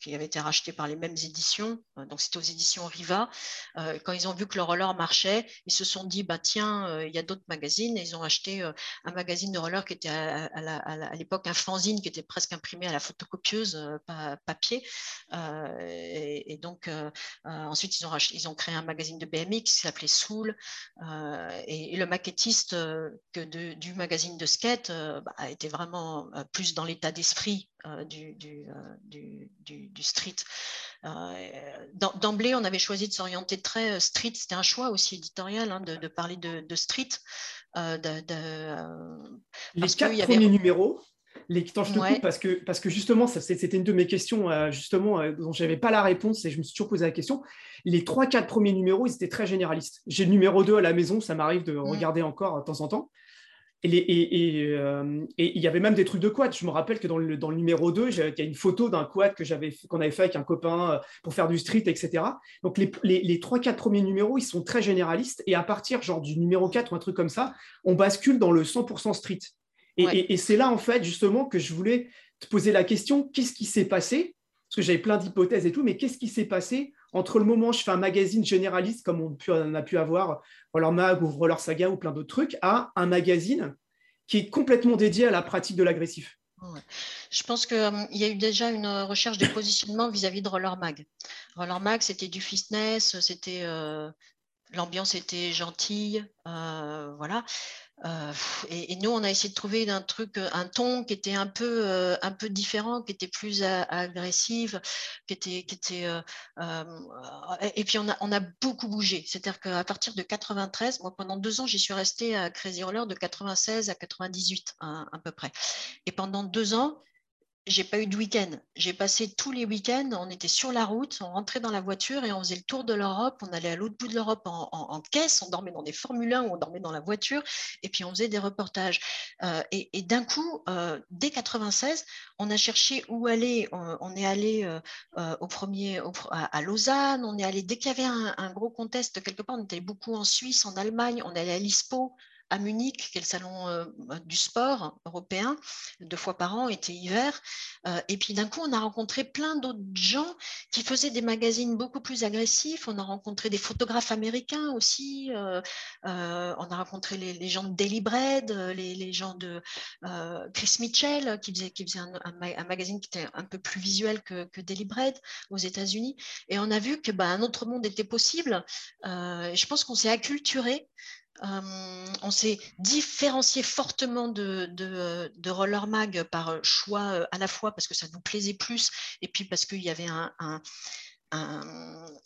qui avait été racheté par les mêmes éditions. Donc, c'était aux éditions Riva. quand ils ont vu que le roller marchait, ils se sont dit, bah, tiens, il y a d'autres magazines. Et ils ont acheté un magazine de roller qui était à, l'époque un fanzine qui était presque imprimé à la photocopieuse, euh, papier. Euh, et, donc, euh, ensuite, ils ont, ils ont créé un magazine de BMX qui s'appelait Soul. Et, le maquettiste que du magazine de skate bah, était vraiment plus dans l'état d'esprit du, du, du, street. D'emblée, on avait choisi de s'orienter très street. C'était un choix aussi éditorial hein, de, parler de, street. Euh, euh, les quatre premiers numéros, les, je te coupe parce que, parce que justement, c'était une de mes questions euh, justement, dont je n'avais pas la réponse et je me suis toujours posé la question. Les trois, quatre premiers numéros, ils étaient très généralistes. J'ai le numéro 2 à la maison, ça m'arrive de mm. regarder encore de temps en temps. Euh, et il y avait même des trucs de quad. Je me rappelle que dans le, dans le numéro 2, il y a une photo d'un quad qu'on avait fait avec un copain euh, pour faire du street, etc. Donc les, les, les 3-4 premiers numéros, ils sont très généralistes. Et à partir genre du numéro 4 ou un truc comme ça, on bascule dans le 100% street. Et, et c'est là, en fait, justement, que je voulais te poser la question, qu'est-ce qui s'est passé? Parce que j'avais plein d'hypothèses et tout, mais qu'est-ce qui s'est passé entre le moment où je fais un magazine généraliste, comme on, a pu avoir Roller Mag ou Roller Saga ou plein d'autres trucs, à un magazine qui est complètement dédié à la pratique de l'agressif? Je pense qu'il euh, y a eu déjà une recherche de positionnement vis-à-vis de Roller Mag. Roller Mag, c'était du fitness, c'était euh, l'ambiance était gentille, euh, voilà. Euh, et, nous, on a essayé de trouver un truc, euh, un ton qui était un peu, euh, un peu différent, qui était plus agressif, qui était, qui était. et puis on a, on a beaucoup bougé. C'est-à-dire qu'à partir de 93, moi pendant deux ans, j'y suis restée à Crazy Roller de 96 à 98 à peu près. Et pendant deux ans, j'ai pas eu de week-end. J'ai passé tous les week-ends, on était sur la route, on rentrait dans la voiture et on faisait le tour de l'Europe. On allait à l'autre bout de l'Europe en, caisse, on dormait dans des Formule 1 ou on dormait dans la voiture et puis on faisait des reportages. Euh, et, d'un coup, euh, dès 96, on a cherché où aller. On, est allé euh, au premier à, Lausanne, on est allé dès qu'il y avait un, un, gros contest quelque part, on était beaucoup en Suisse, en Allemagne, on allait à l'ISPO à Munich, qui est le salon euh, du sport européen, deux fois par an, été, hiver. Euh, et puis d'un coup, on a rencontré plein d'autres gens qui faisaient des magazines beaucoup plus agressifs. On a rencontré des photographes américains aussi. Euh, on a rencontré les, gens de Daily Bread, les, gens de Chris Mitchell, qui faisait, un, magazine qui était un peu plus visuel que, que Daily Bread aux États-Unis. Et on a vu que bah, autre monde était possible. je pense qu'on s'est acculturé on s'est différencié fortement de, Roller Mag par choix à la fois parce que ça nous plaisait plus et puis parce qu'il y avait un,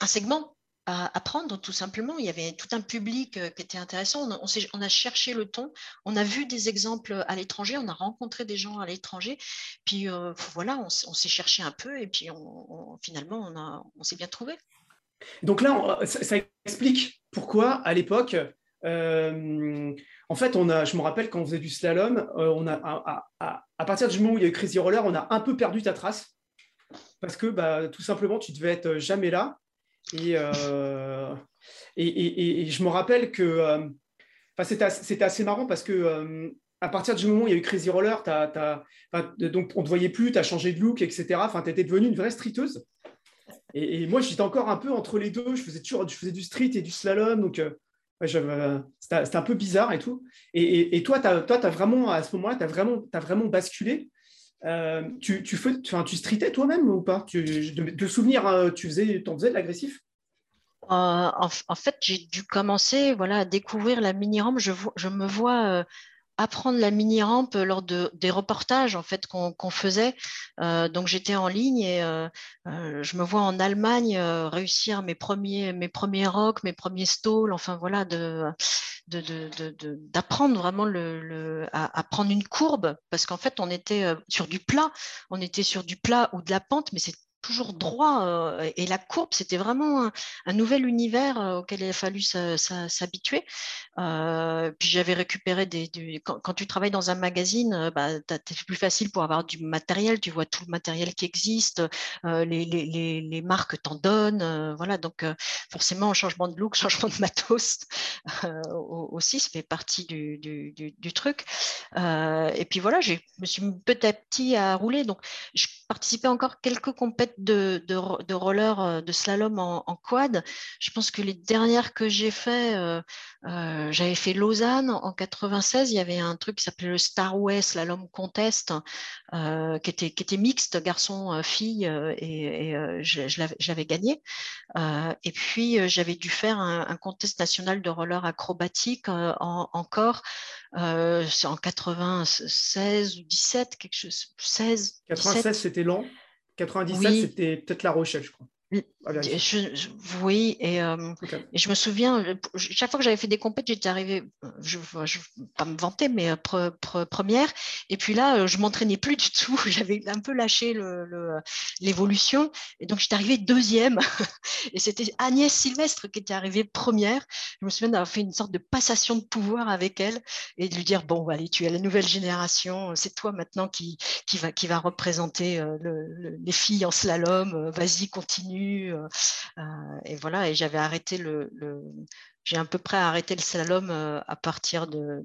segment à apprendre tout simplement. Il y avait tout un public qui était intéressant. On, a cherché le ton, on a vu des exemples à l'étranger, on a rencontré des gens à l'étranger. Puis voilà, on, s'est cherché un peu et puis finalement, on, s'est bien trouvé. Donc là, ça, explique pourquoi à l'époque, euh, en fait, on a, je me rappelle quand on faisait du slalom, on a, à, partir du moment où il y a eu Crazy Roller, on a un peu perdu ta trace parce que bah, tout simplement, tu devais être jamais là. Euh, et, et, et, je me rappelle que euh, c'était assez marrant parce que euh, à partir du moment où il y a eu Crazy Roller, donc on ne te voyait plus, tu as changé de look, etc. Enfin, tu étais devenue une vraie streeteuse. Et, moi, j'étais encore un peu entre les deux. Je faisais, toujours, je faisais du street et du slalom. Donc, c'était un peu bizarre et tout. Et, toi, tu as, vraiment, à ce moment-là, tu as vraiment, as vraiment basculé. Euh, tu, tu, fais, tu streetais toi-même ou pas? Tu, de, souvenir, hein, tu faisais, en faisais de l'agressif? Euh, en, fait, j'ai dû commencer voilà, à découvrir la mini-rampe. Je, me vois euh, apprendre la mini-rampe lors de, des reportages en fait qu'on faisait. Euh, donc j'étais en ligne et euh, euh, je me vois en Allemagne réussir mes premiers, mes premiers rocks, mes premiers stalls, enfin voilà, de, d'apprendre vraiment le, à, à, prendre une courbe parce qu'en fait on était sur du plat, on était sur du plat ou de la pente, mais c'est toujours droit. Et la courbe, c'était vraiment un, nouvel univers auquel il a fallu s'habituer. Puis j'avais récupéré des. quand, tu travailles dans un magazine, bah, c'est plus facile pour avoir du matériel. Tu vois tout le matériel qui existe, les, marques t'en donnent. voilà, donc forcément, changement de look, changement de matos aussi, ça fait partie du, du, du, truc. et puis voilà, je me suis petit à petit à rouler. Donc, je participais encore quelques compétences de, de, roller, euh, de slalom en, quad. Je pense que les dernières que j'ai fait, euh, euh, j'avais fait Lausanne en 96. Il y avait un truc qui s'appelait le Star West Slalom Contest, qui, était, qui était mixte, garçon-fille, et, je, l'avais gagné. et puis, j'avais dû faire un, contest national de roller acrobatique en, encore. en 96 ou 17, quelque chose. 16. 96, c'était long? 97, c'était peut-être La Rochelle, je crois. Je, oui, et, euh, et, je me souviens, euh, chaque fois que j'avais fait des compètes, j'étais arrivée, euh, je ne vais pas me vanter, mais première. Et puis là, je m'entraînais plus du tout. J'avais un peu lâché l'évolution. Le, et donc, j'étais arrivée deuxième. et c'était Agnès Sylvestre qui était arrivée première. Je me souviens d'avoir fait une sorte de passation de pouvoir avec elle et de lui dire Bon, allez, tu es la nouvelle génération. C'est toi maintenant qui, qui, va, qui va représenter les filles en slalom. Vas-y, continue euh, euh, et voilà, et j'avais arrêté le, j'ai à peu près arrêté le slalom euh, à partir de,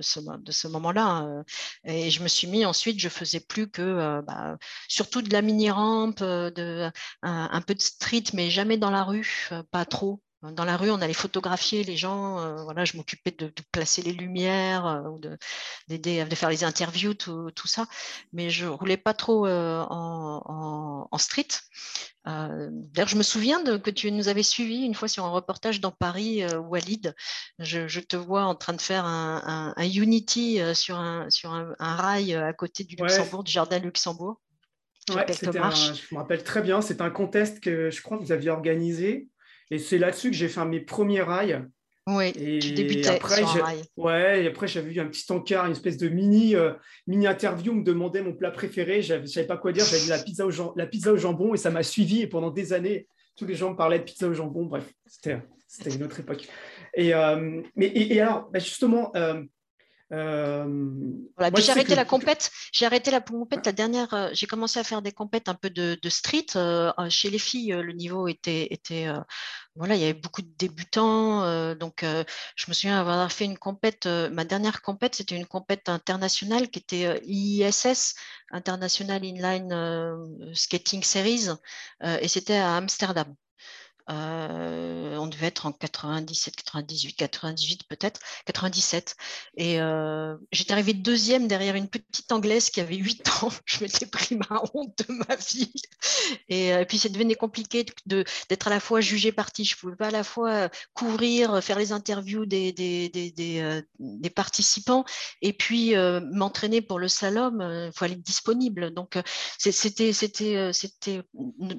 ce, moment-là. Hein, et je me suis mis ensuite, je faisais plus que bah, surtout de la mini-rampe, de, un, peu de street, mais jamais dans la rue, pas trop. Dans la rue, on allait photographier les gens. Euh, voilà, je m'occupais de, placer les lumières, euh, ou d'aider, de, faire les interviews, tout, ça. Mais je roulais pas trop euh, en, street. D'ailleurs, je me souviens de, que tu nous avais suivi une fois sur un reportage dans Paris, Walid. Je, te vois en train de faire un, Unity sur, un, sur un, rail à côté du Luxembourg, du jardin Luxembourg. je me rappelle très bien. C'est un contest que je crois que vous aviez organisé. Et c'est là-dessus que j'ai fait mes premiers rails. Oui, et tu débutais après, sur un rail. Ouais, et après j'avais vu un petit encart, une espèce de mini, euh, mini interview, me demandait mon plat préféré. Je ne savais pas quoi dire, j'avais la pizza, au la pizza au jambon et ça m'a suivi. Et pendant des années, tous les gens me parlaient de pizza au jambon. Bref, c'était une autre époque. Et, euh, mais, et, alors, bah, justement, euh, euh, j'ai arrêté la compète. J'ai arrêté la compète. La dernière, euh, j'ai commencé à faire des compètes un peu de, street. Euh, chez les filles, le niveau était, était voilà, il y avait beaucoup de débutants. donc, je me souviens avoir fait une compète. ma dernière compète, c'était une compète internationale qui était IISS, International Inline Skating Series, et c'était à Amsterdam. Euh, on devait être en 97, 98, 98 peut-être, 97. Et euh, j'étais arrivée deuxième derrière une petite Anglaise qui avait 8 ans. Je m'étais pris ma honte de ma vie. Et, euh, puis, ça devenait compliqué d'être à la fois jugée partie. Je ne pouvais pas à la fois couvrir, faire les interviews des, des, des, participants et puis m'entraîner pour le slalom. Il faut aller disponible. Donc, c'était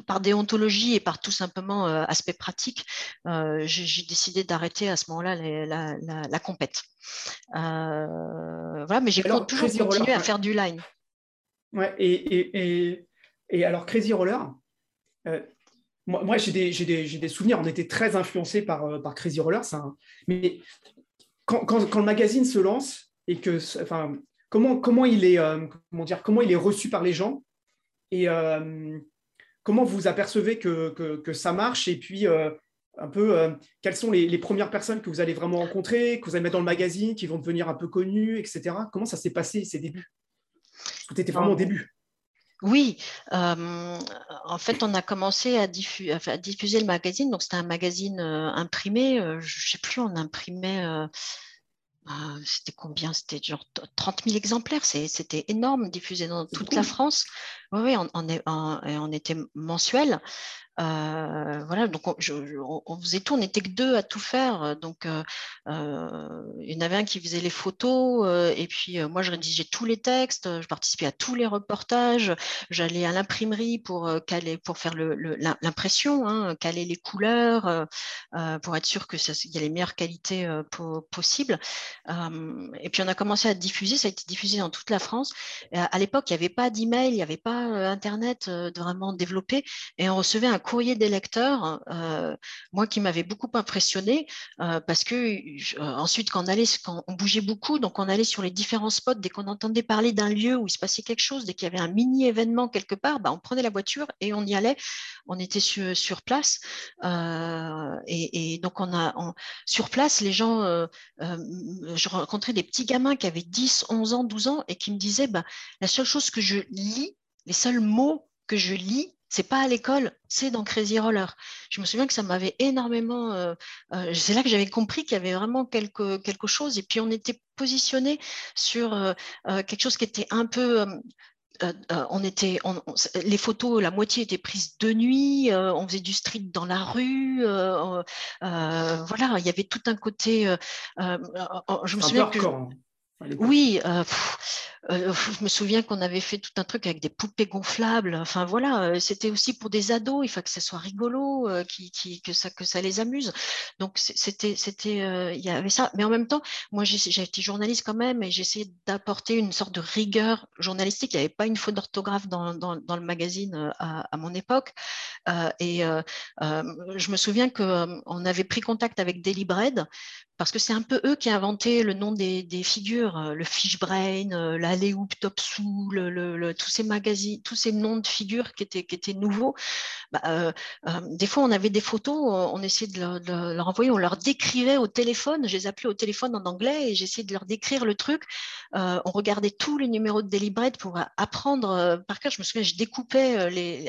par déontologie et par tout simplement aspect pratique, j'ai décidé d'arrêter à ce moment-là la, la, compète. voilà, mais j'ai toujours continué à faire du line. Ouais, et, et, alors Crazy Roller, moi, j'ai des, souvenirs, on était très influencés par, par Crazy Roller, ça, mais quand, quand, le magazine se lance et que, enfin, comment, comment, il est, comment, dire, comment il est reçu par les gens et comment vous apercevez que, que, ça marche et puis un peu quelles sont les, premières personnes que vous allez vraiment rencontrer, que vous allez mettre dans le magazine, qui vont devenir un peu connues, etc. Comment ça s'est passé ces débuts? Tu étais vraiment au début. Oui, en fait, on a commencé à, diffuser le magazine. Donc, c'était un magazine imprimé. je ne sais plus, on imprimait. C'était combien? C'était genre 30 000 exemplaires. C'était énorme, diffusé dans toute la France. Oui, oui, on, était mensuel. Euh, voilà, donc on, faisait tout, on n'était que deux à tout faire. Donc, euh, euh, il y en avait un qui faisait les photos, et puis moi, je rédigeais tous les textes, je participais à tous les reportages, j'allais à l'imprimerie pour, caler, pour faire l'impression, hein, caler les couleurs, pour être sûr qu'il y a les meilleures qualités possibles. et puis, on a commencé à diffuser, ça a été diffusé dans toute la France. à l'époque, il n'y avait pas d'email, il n'y avait pas Internet vraiment développé, et on recevait un courrier des lecteurs, euh, moi qui m'avait beaucoup impressionné, euh, parce que euh, ensuite quand on allait, on bougeait beaucoup, donc on allait sur les différents spots, dès qu'on entendait parler d'un lieu où il se passait quelque chose, dès qu'il y avait un mini événement quelque part, bah, on prenait la voiture et on y allait, on était sur, sur place, et, donc on a sur place les gens, je rencontrais des petits gamins qui avaient 10, 11 ans, 12 ans et qui me disaient, bah, la seule chose que je lis, les seuls mots que je lis, c'est pas à l'école, c'est dans Crazy Roller. Je me souviens que ça m'avait énormément. Euh, euh, c'est là que j'avais compris qu'il y avait vraiment quelque, quelque chose. Et puis on était positionné sur euh, quelque chose qui était un peu. on était, les photos, la moitié étaient prises de nuit. on faisait du street dans la rue. voilà, il y avait tout un côté. je me souviens que. Oui, euh, je me souviens qu'on avait fait tout un truc avec des poupées gonflables. Enfin voilà, euh, c'était aussi pour des ados. Il faut que ça soit rigolo, euh, que ça les amuse. Donc c'était il y avait ça. Mais en même temps, moi j'ai été journaliste quand même et essayé d'apporter une sorte de rigueur journalistique. Il n'y avait pas une faute d'orthographe dans, dans, le magazine à, mon époque. et je me souviens qu'on avait pris contact avec Daily Bread parce que c'est un peu eux qui ont inventé le nom des, figures, le Fishbrain, la Aléoup, Top le, tous ces magazines, tous ces noms de figures qui étaient, nouveaux, bah, euh, euh, des fois on avait des photos, on essayait de, leur envoyer, on leur décrivait au téléphone, je les appelais au téléphone en anglais et j'essayais de leur décrire le truc. Euh, on regardait tous les numéros de Deliberate pour apprendre par cœur. Je me souviens, je découpais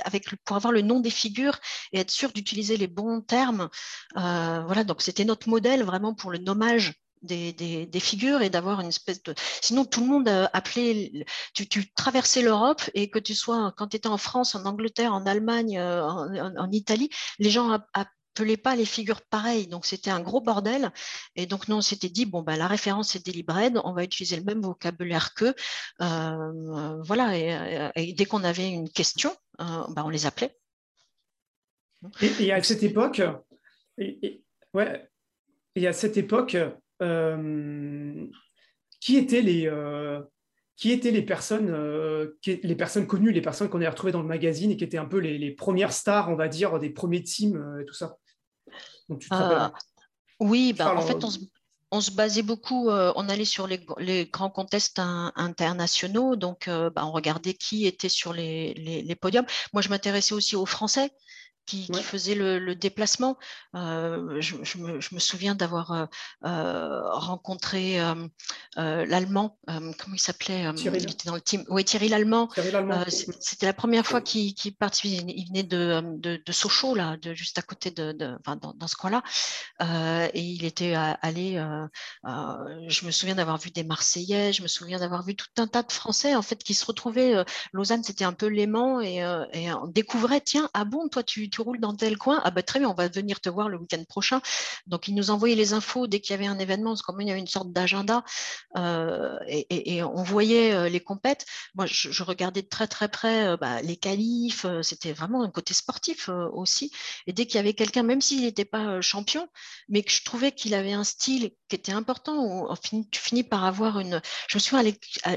avec, pour avoir le nom des figures et être sûr d'utiliser les bons termes. voilà, donc c'était notre modèle vraiment pour le nommage des, figures et d'avoir une espèce de... Sinon, tout le monde appelait... Tu, tu traversais l'Europe et que tu sois, quand tu étais en France, en Angleterre, en Allemagne, euh, en, Italie, les gens appelaient pas les figures pareilles. Donc, c'était un gros bordel. Et donc, nous, on s'était dit, bon, bah, la référence, c'est Delibred, on va utiliser le même vocabulaire qu'eux. Euh, voilà. Et, dès qu'on avait une question, euh, bah, on les appelait. Et, à cette époque, ouais, et à cette époque, euh, qui étaient les, euh, qui étaient les personnes, euh, les personnes connues, les personnes qu'on a retrouvées dans le magazine et qui étaient un peu les, premières stars, on va dire, des premiers teams et tout ça. oui, bah, en fait, on se, basait beaucoup, on allait sur les, grands contests internationaux, donc bah, on regardait qui était sur les, les podiums. Moi, je m'intéressais aussi aux Français qui, faisait le, déplacement. Euh, je, me, souviens d'avoir euh, euh, rencontré l'Allemand, comment il s'appelait Il était dans le team. Oui, Thierry l'Allemand. C'était la première fois qu'il participait. Il venait de, de, Sochaux, là, de, juste à côté de, dans, ce coin-là. et il était allé. je me souviens d'avoir vu des Marseillais. Je me souviens d'avoir vu tout un tas de Français en fait qui se retrouvaient. Lausanne, c'était un peu l'aimant et, et on découvrait tiens, ah bon, toi tu tu roules dans tel coin. Ah bah très bien, on va venir te voir le week-end prochain. Donc ils nous envoyaient les infos dès qu'il y avait un événement, comme il y avait une sorte d'agenda euh, et, on voyait euh, les compètes. Moi, je, regardais de très très près bah, les qualifs. C'était vraiment un côté sportif aussi. Et dès qu'il y avait quelqu'un, même s'il n'était pas champion, mais que je trouvais qu'il avait un style qui était important, tu finis par avoir une. Je me suis,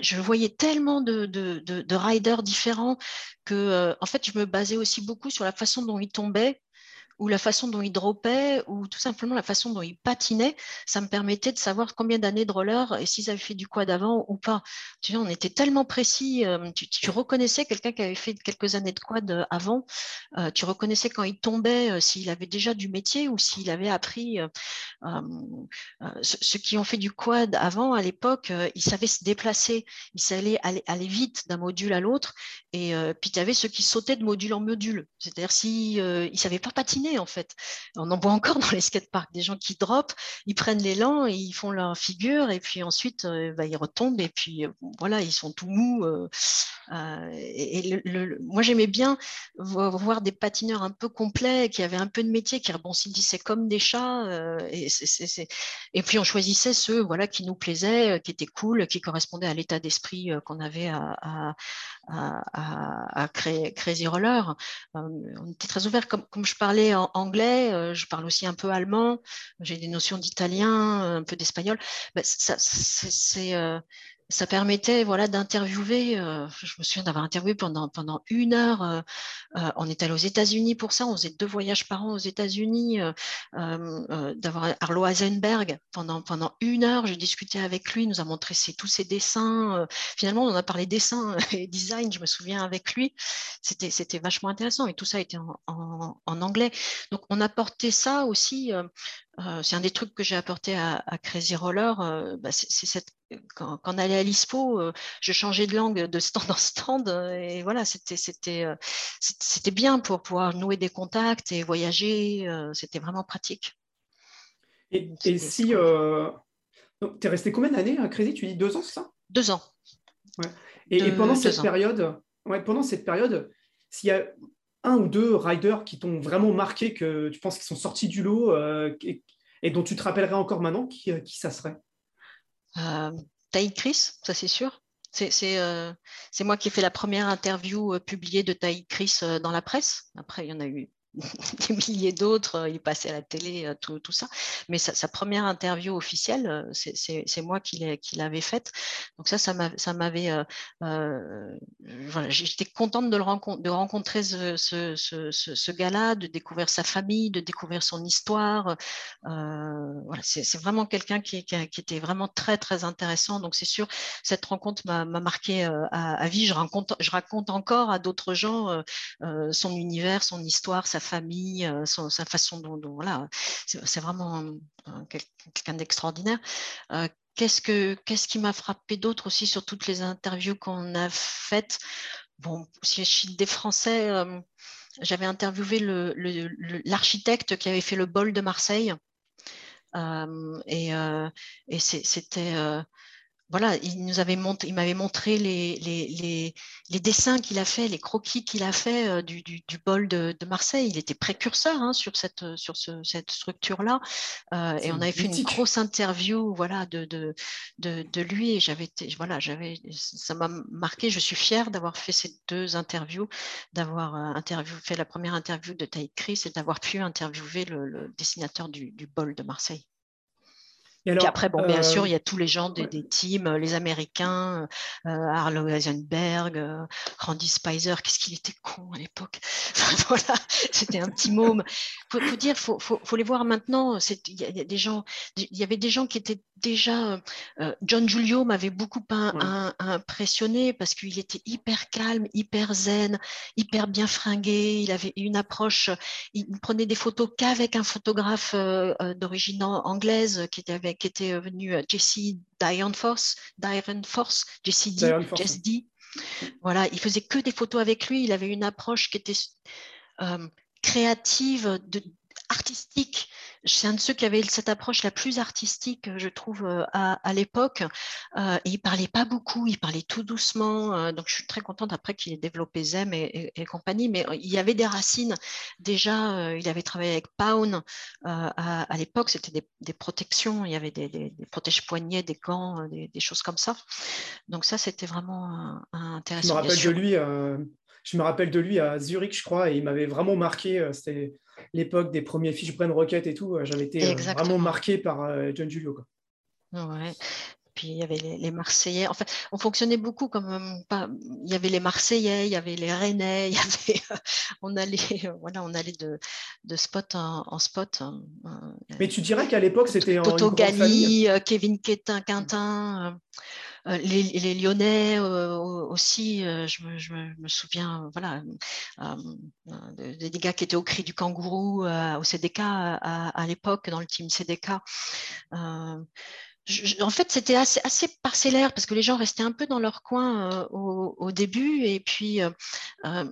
je voyais tellement de, de riders différents que, en fait, je me basais aussi beaucoup sur la façon dont ils tombaient ou la façon dont il dropait, ou tout simplement la façon dont il patinait, ça me permettait de savoir combien d'années de roller et s'ils avaient fait du quad avant ou pas. Tu vois, on était tellement précis. Euh, tu, reconnaissais quelqu'un qui avait fait quelques années de quad euh, avant. Euh, tu reconnaissais quand il tombait s'il avait déjà du métier ou s'il avait appris. ceux qui ont fait du quad avant, à l'époque, ils savaient se déplacer, ils savaient aller, vite d'un module à l'autre. Et puis tu avais ceux qui sautaient de module en module. C'est-à-dire s'ils ne savaient pas patiner, en fait. On en voit encore dans les skateparks des gens qui drop, ils prennent l'élan ils font leur figure et puis ensuite euh, bah, ils retombent et puis euh, voilà, ils sont tout mous. Euh, et moi j'aimais bien voir des patineurs un peu complets qui avaient un peu de métier, qui rebondissaient comme des chats. Et, puis on choisissait ceux voilà, qui nous plaisaient, qui étaient cool, qui correspondaient à l'état d'esprit qu'on avait à, Crazy Roller. on était très ouvert, comme, je parlais en anglais, euh, je parle aussi un peu allemand, j'ai des notions d'italien, un peu d'espagnol. Ça, c'est, euh, ça permettait voilà, d'interviewer. Euh, je me souviens d'avoir interviewé pendant, pendant une heure. Euh, euh, on est allé aux États-Unis pour ça. On faisait deux voyages par an aux États-Unis. d'avoir Arlo Heisenberg pendant, pendant une heure. J'ai discuté avec lui. Il nous a montré tous ses dessins. finalement, on a parlé dessin et design. Je me souviens avec lui. C'était, c'était vachement intéressant. Et tout ça était en, en, anglais. Donc, on apportait ça aussi euh, c'est un des trucs que j'ai apporté à, Crazy Roller. Euh, bah, c'est cette, quand, on allait à l'ISPO, euh, je changeais de langue de stand en stand. et voilà, c'était c'était bien pour pouvoir nouer des contacts et voyager. c'était vraiment pratique. Et, si. Tu es resté combien d'années à Crazy? Tu dis deux ans, c'est ça? Deux ans. Et, pendant cette période, ouais, pendant cette période, s'il y a un ou deux riders qui t'ont vraiment marqué, que tu penses qu'ils sont sortis du lot euh, et, dont tu te rappellerais encore maintenant, qui, euh, ça serait? Euh, Chris, ça c'est sûr. Euh, c'est moi qui ai fait la première interview publiée de Taï Chris dans la presse. Après, il y en a eu des milliers d'autres, euh, il passait à la télé, euh, tout, ça. Mais sa, première interview officielle, euh, c'est moi qui l'avais faite. Donc ça, ça m'avait... J'étais contente de, le rencontrer, de rencontrer ce, ce, gars-là, de découvrir sa famille, de découvrir son histoire. voilà, c'est vraiment quelqu'un qui, était vraiment très, très intéressant. Donc c'est sûr, cette rencontre m'a marqué à, à, vie. Je raconte, je raconte encore à d'autres gens son univers, son histoire, sa famille, euh, sa façon dont, voilà, c'est vraiment quelqu'un d'extraordinaire. Euh, qu'est-ce, que, qu'est-ce qui m'a frappé d'autre aussi sur toutes les interviews qu'on a faites? Bon, si je suis des Français, euh, j'avais interviewé l'architecte qui avait fait le bol de Marseille. et c'était voilà, il nous avait montré, il m'avait montré les, les, les, dessins qu'il a fait, les croquis qu'il a fait euh, du, du, bol de, de, Marseille. Il était précurseur hein, sur cette, sur ce, cette structure-là. Euh, et on avait fait une grosse interview, voilà, de, de, de, lui. Et j'avais, voilà, j'avais, ça m'a marqué. Je suis fière d'avoir fait ces deux interviews, d'avoir euh, interview, fait la première interview de Taïk Chris et d'avoir pu interviewer le, le dessinateur du, du bol de Marseille. Et Puis après, bon, bien sûr, euh, il y a tous les gens des, teams, euh, les Américains, euh, Arlo Eisenberg, Randy Spicer, qu'est-ce qu'il était con à l'époque? voilà, c'était un petit môme. Faut, faut dire, faut, faut, faut les voir maintenant. Il y, a des gens, il y avait des gens qui étaient déjà. John Giulio m'avait beaucoup impressionné parce qu'il était hyper calme, hyper zen, hyper bien fringué. Il avait une approche. Il prenait des photos qu'avec un photographe d'origine anglaise qui était avec qui était euh, venu euh, Jesse Dion Force, Force, Jesse D, Jesse D. Voilà, il faisait que des photos avec lui. Il avait une approche qui était euh, créative, de, artistique. C'est un de ceux qui avait cette approche la plus artistique, je trouve, à, l'époque. Euh, il parlait pas beaucoup, il parlait tout doucement. donc, je suis très contente après qu'il ait développé Zem et, compagnie. Mais il y avait des racines. Déjà, il avait travaillé avec Pound à, l'époque. C'était des, protections. Il y avait des, des, protège-poignets, des gants, des, choses comme ça. Donc, ça, c'était vraiment intéressant. Je me rappelle de lui je me rappelle de lui à Zurich, je crois, et il m'avait vraiment marqué. Euh, c'était l'époque des premiers Fishbrain Rocket et tout. Euh, j'avais été euh, vraiment marqué par John Julio. Quoi. Ouais. Puis il y avait les, Marseillais. En fait, on fonctionnait beaucoup comme pas. Il y avait les Marseillais, il y avait les Rennais, il y avait. on allait, voilà, on allait de, de spot en, spot. Hein, Mais tu dirais qu'à l'époque c'était en Toto Gali, Kevin Quintin, Quintin. Euh, les, Lyonnais euh, aussi, euh, je me, souviens voilà, des, gars qui étaient au cri du kangourou au CDK à, l'époque, dans le team CDK en fait, c'était assez, assez, parcellaire parce que les gens restaient un peu dans leur coin euh, au, début. Et puis, euh, euh,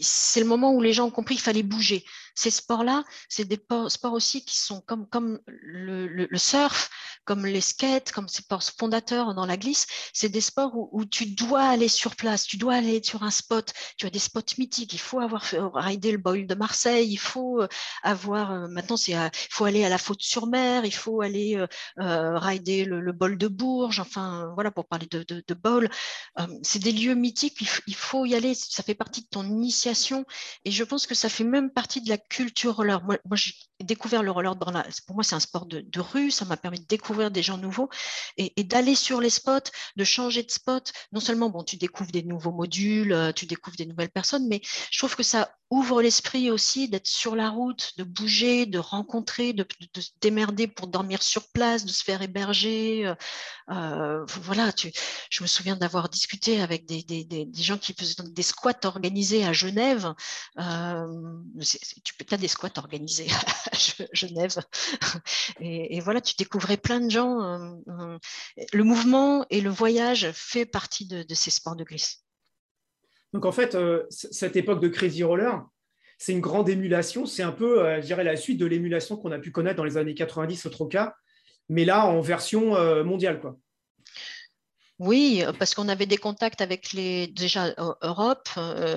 c'est le moment où les gens ont compris qu'il fallait bouger. Ces sports-là, c'est des sports aussi qui sont comme, comme le, surf, comme les skates, comme ces sports fondateurs dans la glisse. C'est des sports où, tu dois aller sur place, tu dois aller sur un spot. Tu as des spots mythiques. Il faut avoir ridé le bowl de Marseille. Il faut avoir, maintenant, il faut aller à la faute sur mer. Il faut aller euh, euh, rider le, bol de Bourges, enfin voilà pour parler de, de, bol. Euh, c'est des lieux mythiques, il, faut y aller, ça fait partie de ton initiation et je pense que ça fait même partie de la culture roller. Moi, j'ai découvert le roller dans la, pour moi c'est un sport de, rue, ça m'a permis de découvrir des gens nouveaux et, d'aller sur les spots, de changer de spot. Non seulement bon, tu découvres des nouveaux modules, tu découvres des nouvelles personnes, mais je trouve que ça ouvre l'esprit aussi d'être sur la route, de bouger, de rencontrer, de, démerder pour dormir sur place, de se faire héberger. Euh, euh, voilà, je me souviens d'avoir discuté avec des, gens qui faisaient des squats organisés à Genève. Euh, tu peux as des squats organisés à Genève. Et, voilà, tu découvrais plein de gens. Le mouvement et le voyage fait partie de, de ces sports de glisse. Donc en fait, euh, cette époque de Crazy Roller, c'est une grande émulation. C'est un peu, euh, je dirais, la suite de l'émulation qu'on a pu connaître dans les années 90 au Troca, mais là en version euh, mondiale. Quoi. Oui, parce qu'on avait des contacts avec les déjà Europe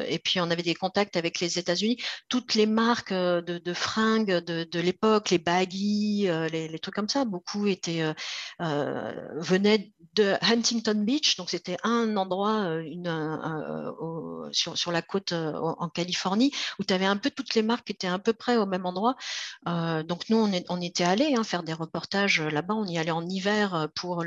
et puis on avait des contacts avec les États-Unis. Toutes les marques de, fringues de, l'époque, les baggy, les, trucs comme ça, beaucoup étaient venaient de Huntington Beach, donc c'était un endroit sur, la côte en Californie où tu avais un peu toutes les marques qui étaient à peu près au même endroit. donc nous on, était allés hein, faire des reportages là-bas. On y allait en hiver pour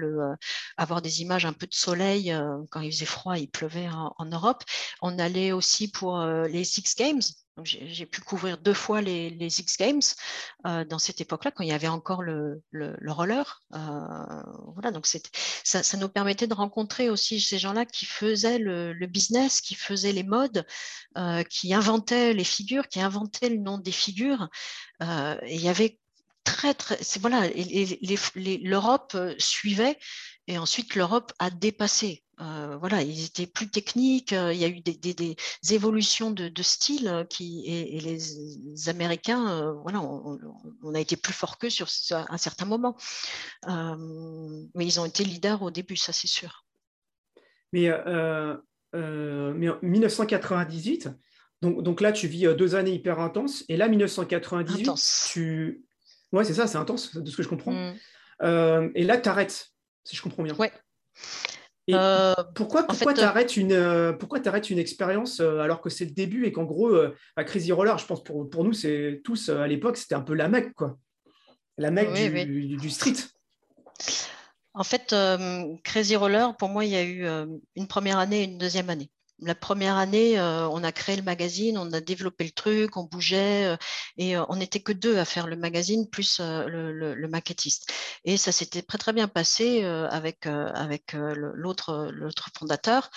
avoir des images un peu de soleil euh, quand il faisait froid, il pleuvait en, Europe. On allait aussi pour euh, les Six Games. J'ai pu couvrir deux fois les, les X Games euh, dans cette époque-là, quand il y avait encore le, roller. voilà, donc ça, ça, nous permettait de rencontrer aussi ces gens-là qui faisaient le, business, qui faisaient les modes, qui inventaient les figures, qui inventaient le nom des figures. et il y avait très, très. Voilà, l'Europe suivait et ensuite, l'Europe a dépassé. Euh, voilà, ils étaient plus techniques. Euh, il y a eu des, évolutions de, style euh, qui, et, les Américains, voilà, on, a été plus forts qu'eux sur un certain moment. mais ils ont été leaders au début, ça c'est sûr. Mais, mais en 1998, donc, donc, là, tu vis deux années hyper intenses. Et là, 1998, tu. Ouais, c'est ça, c'est intense, de ce que je comprends. Mmh. et là, tu arrêtes si je comprends bien. Ouais. Euh, pourquoi pourquoi tu arrêtes, une, euh, pourquoi arrêtes une expérience euh, alors que c'est le début et qu'en gros, à Crazy Roller, je pense pour, pour nous, c'est tous à l'époque, c'était un peu la mec, quoi. La mec du, du, street. En fait, Crazy Roller, pour moi, il y a eu une première année et une deuxième année la première année, euh, on a créé le magazine, on a développé le truc, on bougeait euh, et euh, on n'était que deux à faire le magazine plus le, maquettiste. Et ça s'était très très bien passé avec, avec l'autre fondateur.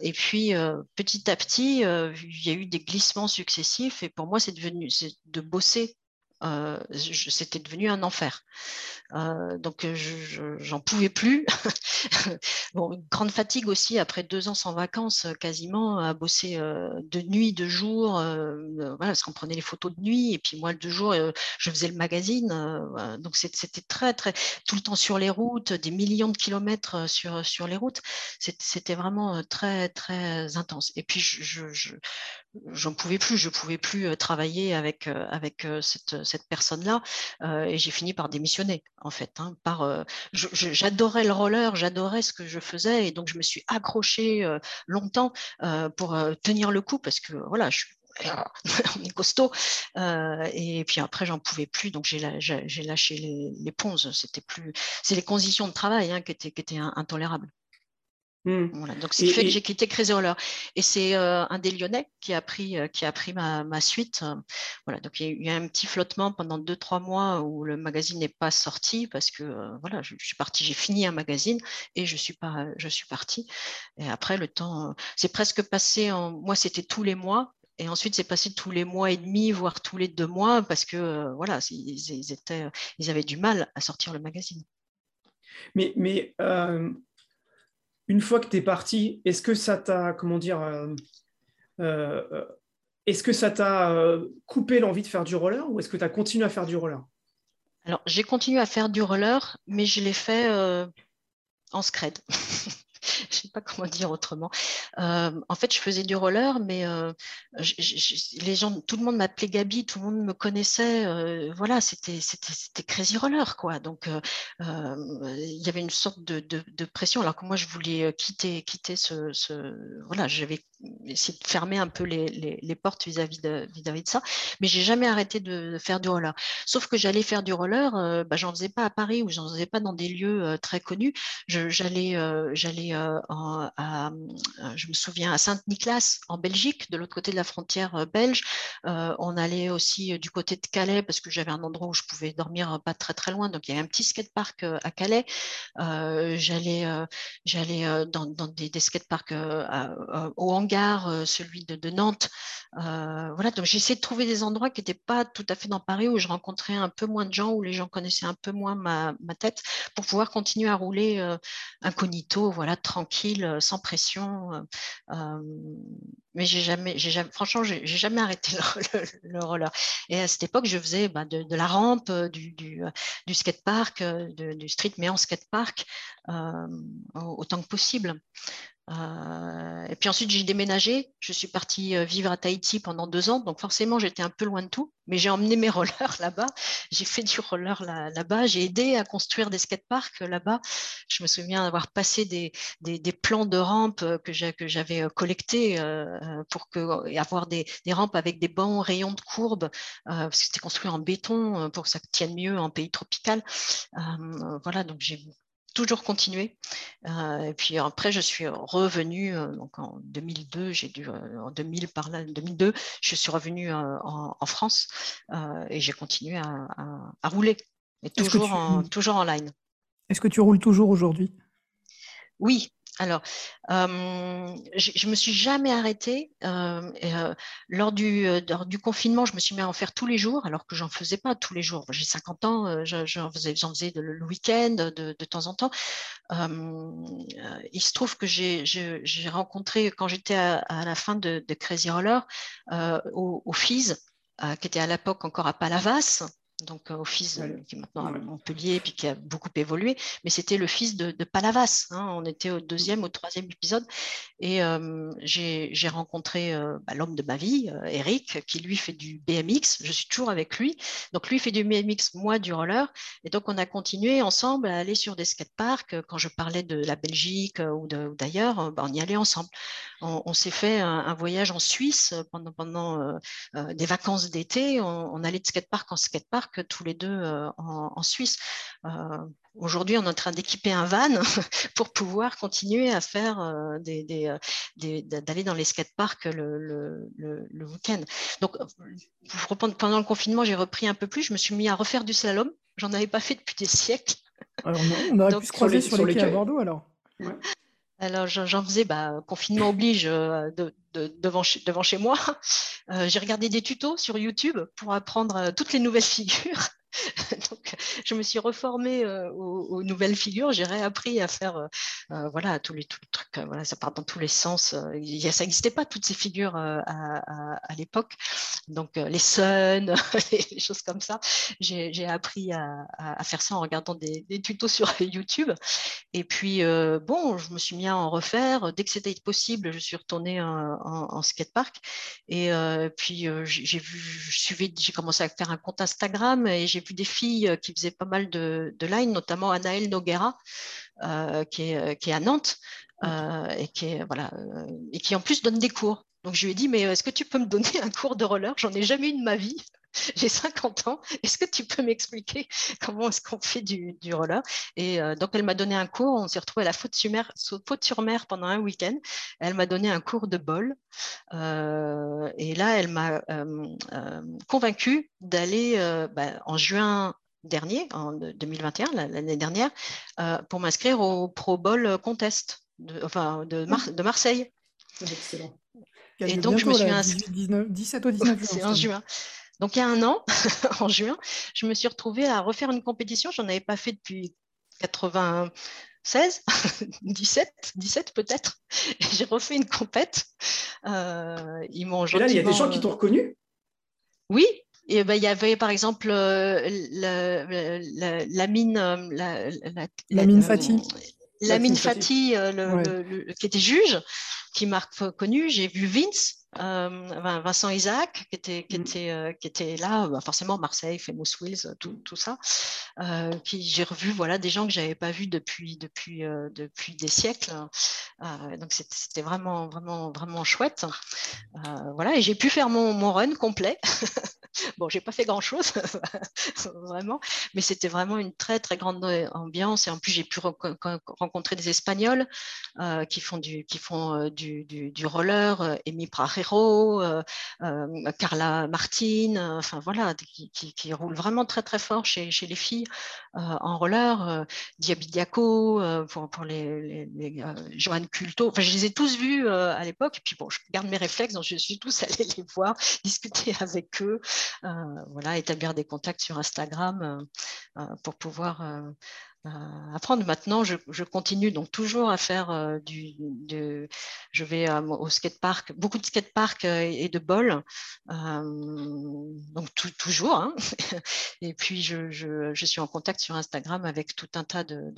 et puis petit à petit, il y a eu des glissements successifs et pour moi, c'est devenu de bosser c'était devenu un enfer. donc, je j'en pouvais plus. bon, une grande fatigue aussi après deux ans sans vacances, quasiment à bosser de nuit, de jour. voilà, parce qu'on prenait les photos de nuit et puis moi, de jour, je faisais le magazine. donc, c'était très, très tout le temps sur les routes, des millions de kilomètres sur, sur les routes. C'était vraiment très, très intense. Et puis, je, j'en pouvais plus, je pouvais plus travailler avec, avec cette, cette personne-là et j'ai fini par démissionner en fait. Hein, par, j'adorais le roller, j'adorais ce que je faisais et donc je me suis accrochée longtemps pour tenir le coup parce que voilà, je on est costaud. et puis après, j'en pouvais plus, donc j'ai lâché les, les ponces. C'était plus, c'est les conditions de travail hein, qui étaient, qui étaient intolérables. Mmh. Voilà, donc c'est fait que j'ai quitté Crazy Roller. Et c'est euh, un des Lyonnais qui a pris, euh, qui a pris ma, ma suite. voilà, donc il y, a eu un petit flottement pendant deux, trois mois où le magazine n'est pas sorti parce que euh, voilà, je, suis partie, j'ai fini un magazine et je suis pas, je suis partie. Et après, le temps, c'est presque passé en. Moi, c'était tous les mois. Et ensuite, c'est passé tous les mois et demi, voire tous les deux mois, parce que voilà, ils, étaient, ils avaient du mal à sortir le magazine. Mais, mais une fois que tu es parti, est-ce que ça t'a, comment dire, euh, euh, est-ce que ça t'a euh, coupé l'envie de faire du roller ou est-ce que tu as continué à faire du roller? Alors, j'ai continué à faire du roller, mais je l'ai fait en scred. je sais pas comment dire autrement. Euh, en fait, je faisais du roller, mais euh, les gens, tout le monde m'appelait Gabi, tout le monde me connaissait. Euh, voilà, c'était crazy roller, quoi. Donc, il y avait une sorte de, de, pression, alors que moi, je voulais quitter quitter ce, ce voilà, j'avais essayé de fermer un peu les, les, portes vis-à-vis de, vis -vis de ça, mais j'ai jamais arrêté de faire du roller. Sauf que j'allais faire du roller, bah, j'en faisais pas à Paris ou j'en faisais pas dans des lieux très connus. J'allais j'allais à, je me souviens, à Saint-Nicolas, en Belgique, de l'autre côté de la frontière euh, belge. Euh, on allait aussi euh, du côté de Calais parce que j'avais un endroit où je pouvais dormir pas très très loin. Donc il y avait un petit skatepark à Calais. j'allais j'allais dans, des, des skateparks au hangar, celui de, Nantes. voilà, donc essayé de trouver des endroits qui n'étaient pas tout à fait dans Paris, où je rencontrais un peu moins de gens, où les gens connaissaient un peu moins ma, tête, pour pouvoir continuer à rouler incognito, voilà, tranquille euh, sans pression. Euh, euh, mais j'ai jamais, j'ai jamais arrêté le, roller. Et à cette époque, je faisais bah, de, la rampe, du, du, du skatepark, du street, mais en skatepark, autant que possible. Euh, et puis ensuite, j'ai déménagé. Je suis partie euh, vivre à Tahiti pendant deux ans. Donc forcément, j'étais un peu loin de tout. Mais j'ai emmené mes rollers là-bas. J'ai fait du roller là-bas. j'ai aidé à construire des skateparks là-bas. Je me souviens d'avoir passé des, des, plans de rampes que j'avais euh, collectés pour que, avoir des, rampes avec des bons rayons de courbe. parce que c'était construit en béton pour que ça tienne mieux en pays tropical. voilà, donc j'ai toujours continué. Euh, et puis après, je suis revenue euh, donc en 2002, j'ai dû euh, en 2000 par là, 2002, je suis revenue en, France et j'ai continué à, rouler, et toujours, en, toujours en line. Est-ce que tu roules toujours aujourd'hui? Oui, alors, euh, je ne me suis jamais arrêtée. Euh, euh, lors, du, confinement, je me suis mis à en faire tous les jours, alors que j'en faisais pas tous les jours. J'ai 50 ans, j'en faisais, le week-end de, de, temps en temps. il se trouve que j'ai rencontré, quand j'étais à, la fin de, Crazy Roller, au, au FIS, qui était à l'époque encore à Palavas, donc au fils qui est maintenant à Montpellier, puis qui a beaucoup évolué, mais c'était le fils de, Palavas. Hein. On était au deuxième, au troisième épisode, et j'ai rencontré bah, l'homme de ma vie, Eric, qui lui fait du BMX. Je suis toujours avec lui. Donc lui fait du BMX, moi du roller, et donc on a continué ensemble à aller sur des skateparks. Quand je parlais de la Belgique ou d'ailleurs, bah, on y allait ensemble. On, s'est fait un, voyage en Suisse pendant, pendant des vacances d'été. On, on allait de skatepark en skatepark que tous les deux euh, en, Suisse. Euh, aujourd'hui, on est en train d'équiper un van pour pouvoir continuer à faire euh, des, d'aller dans les skateparks le, le, le, week-end. Donc, pendant le confinement, j'ai repris un peu plus. Je me suis mis à refaire du slalom. J'en avais pas fait depuis des siècles. Alors, on aurait pu se croiser sur, les, quais à Bordeaux alors. Alors, j'en faisais, bah, confinement oblige, devant, devant, chez moi. J'ai regardé des tutos sur YouTube pour apprendre toutes les nouvelles figures. Donc, je me suis reformée aux, nouvelles figures. J'ai réappris à faire euh, voilà, tous les, trucs. voilà, ça part dans tous les sens. Ça n'existait pas, toutes ces figures à, l'époque. Donc, les suns, les choses comme ça. J'ai appris à, faire ça en regardant des, tutos sur YouTube. Et puis, bon, je me suis mis à en refaire. Dès que c'était possible, je suis retournée en, en, skatepark. Et puis, j'ai vu, j'ai commencé à faire un compte Instagram et j'ai vu des filles euh, qui faisaient pas mal de, de line, notamment Anaëlle Noguera, euh, qui, est, euh, qui, est, à Nantes, et, qui est, voilà, et qui en plus donne des cours. Donc je lui ai dit, mais est-ce que tu peux me donner un cours de roller? J'en ai jamais eu de ma vie. j'ai 50 ans, est-ce que tu peux m'expliquer comment est-ce qu'on fait du, roller? Et euh, donc, elle m'a donné un cours, on s'est retrouvé à la Faute-sur-Mer pendant un week-end. Elle m'a donné un cours de bol. Euh, et là, elle m'a euh, convaincue d'aller bah, en juin dernier, en 2021, l'année dernière, pour m'inscrire au Pro Bowl Contest de, enfin, de, de Marseille. Excellent. Et donc, je me suis inscrite. 17 au 19 juin. C'est en juin. Donc il y a un an, en juin, je me suis retrouvée à refaire une compétition. Je n'en avais pas fait depuis 96, 17, 17 peut-être. J'ai refait une compète. Euh, ils m'ont là, il y a des gens qui t'ont reconnu? Oui, et ben, il y avait par exemple euh, la, mine, euh, la, mine Fatih. La mine Fatih, qui était juge, qui m'a reconnu. J'ai vu Vince, euh, Vincent Isaac, qui était, qui mm. était, euh, qui était là, bah, forcément Marseille, Famous Wheels, tout, tout ça, euh, qui j'ai revu voilà, des gens que je n'avais pas vus depuis, depuis, depuis des siècles. donc c'était vraiment, vraiment, vraiment chouette. voilà, et j'ai pu faire mon, mon run complet. bon, j'ai pas fait grand chose, vraiment, mais c'était vraiment une très, très grande ambiance. Et en plus, j'ai pu rencontrer des Espagnols qui font du, qui font du, du, roller, Emi Prajero euh, euh, Carla Martin, euh, enfin voilà, qui, qui, roulent vraiment très très fort chez, chez les filles en roller, Diabidiaco pour, les, les, Joanne Culto, enfin je les ai tous vus à l'époque, et puis bon, je garde mes réflexes, donc je suis tous allée les voir, discuter avec eux, voilà, établir des contacts sur Instagram pour pouvoir apprendre. Maintenant, je, continue donc toujours à faire euh, du, je vais euh, au skatepark, beaucoup de skatepark euh, et de bol, donc toujours. Hein. et puis je, suis en contact sur Instagram avec tout un tas de,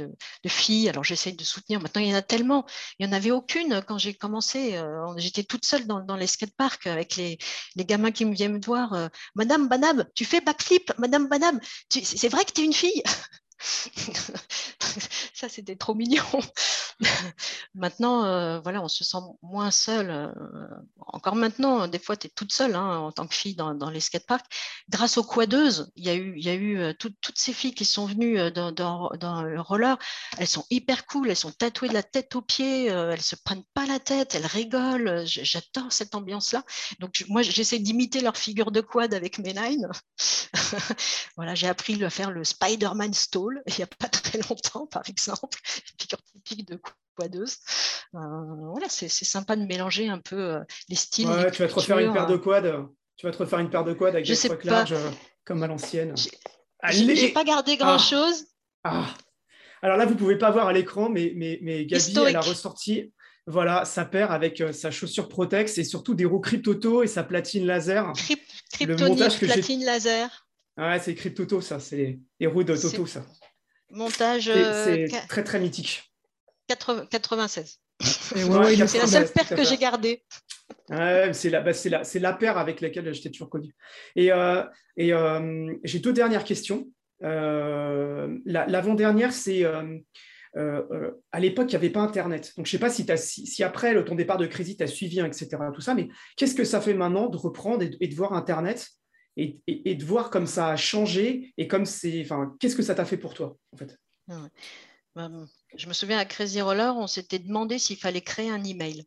filles. Alors j'essaye de soutenir. Maintenant, il y en a tellement. Il n'y en avait aucune quand j'ai commencé. J'étais toute seule dans, dans les skateparks avec les, les, gamins qui me viennent me voir. Madame Banab, tu fais backflip Madame Banab, c'est vrai que tu es une fille ça, c'était trop mignon. maintenant, euh, voilà, on se sent moins seul. Euh, encore maintenant, des fois, tu es toute seule hein, en tant que fille dans, les skateparks. Grâce aux quadeuses, il y a eu, euh, toutes ces filles qui sont venues dans, dans, le roller. Elles sont hyper cool, elles sont tatouées de la tête aux pieds, elles se prennent pas la tête, elles rigolent. J'adore cette ambiance-là. Donc, moi, j'essaie d'imiter leur figure de quad avec mes lines. voilà, j'ai appris à faire le Spider-Man stone il n'y a pas très longtemps, par exemple, figure typique de quadeuse. Euh, voilà, c'est sympa de mélanger un peu euh, les styles. tu vas te refaire une paire de quads. Tu vas te refaire une paire de quads avec des trucs larges euh, comme à l'ancienne. Je n'ai pas gardé ah. grand-chose. Ah. Alors là, vous ne pouvez pas voir à l'écran, mais, mais, mais Gabi, elle a ressorti voilà, sa paire avec sa chaussure Protex et surtout des roues Cryptoto et sa platine laser. Cryptonite, platine laser. Ouais, c'est Cryptoto, ça. C'est les roues de Toto, ça. Montage. C'est euh, très, très mythique. 96. c'est la seule paire que j'ai gardée. c'est la, bah, la, la, paire avec laquelle j'étais toujours connu. Et, euh, et euh, j'ai deux dernières questions. L'avant-dernière, c'est à l'époque, il n'y avait pas Internet. Donc, je ne sais pas si, si, si, après ton départ de Crazy, tu as suivi, etc. Tout ça, mais qu'est-ce que ça fait maintenant de reprendre et de voir Internet? Et, de voir comme ça a changé et comme c'est. Enfin, qu'est-ce que ça t'a fait pour toi, en fait? Bah, Je me souviens à Crazy Roller, on s'était demandé s'il fallait créer un email.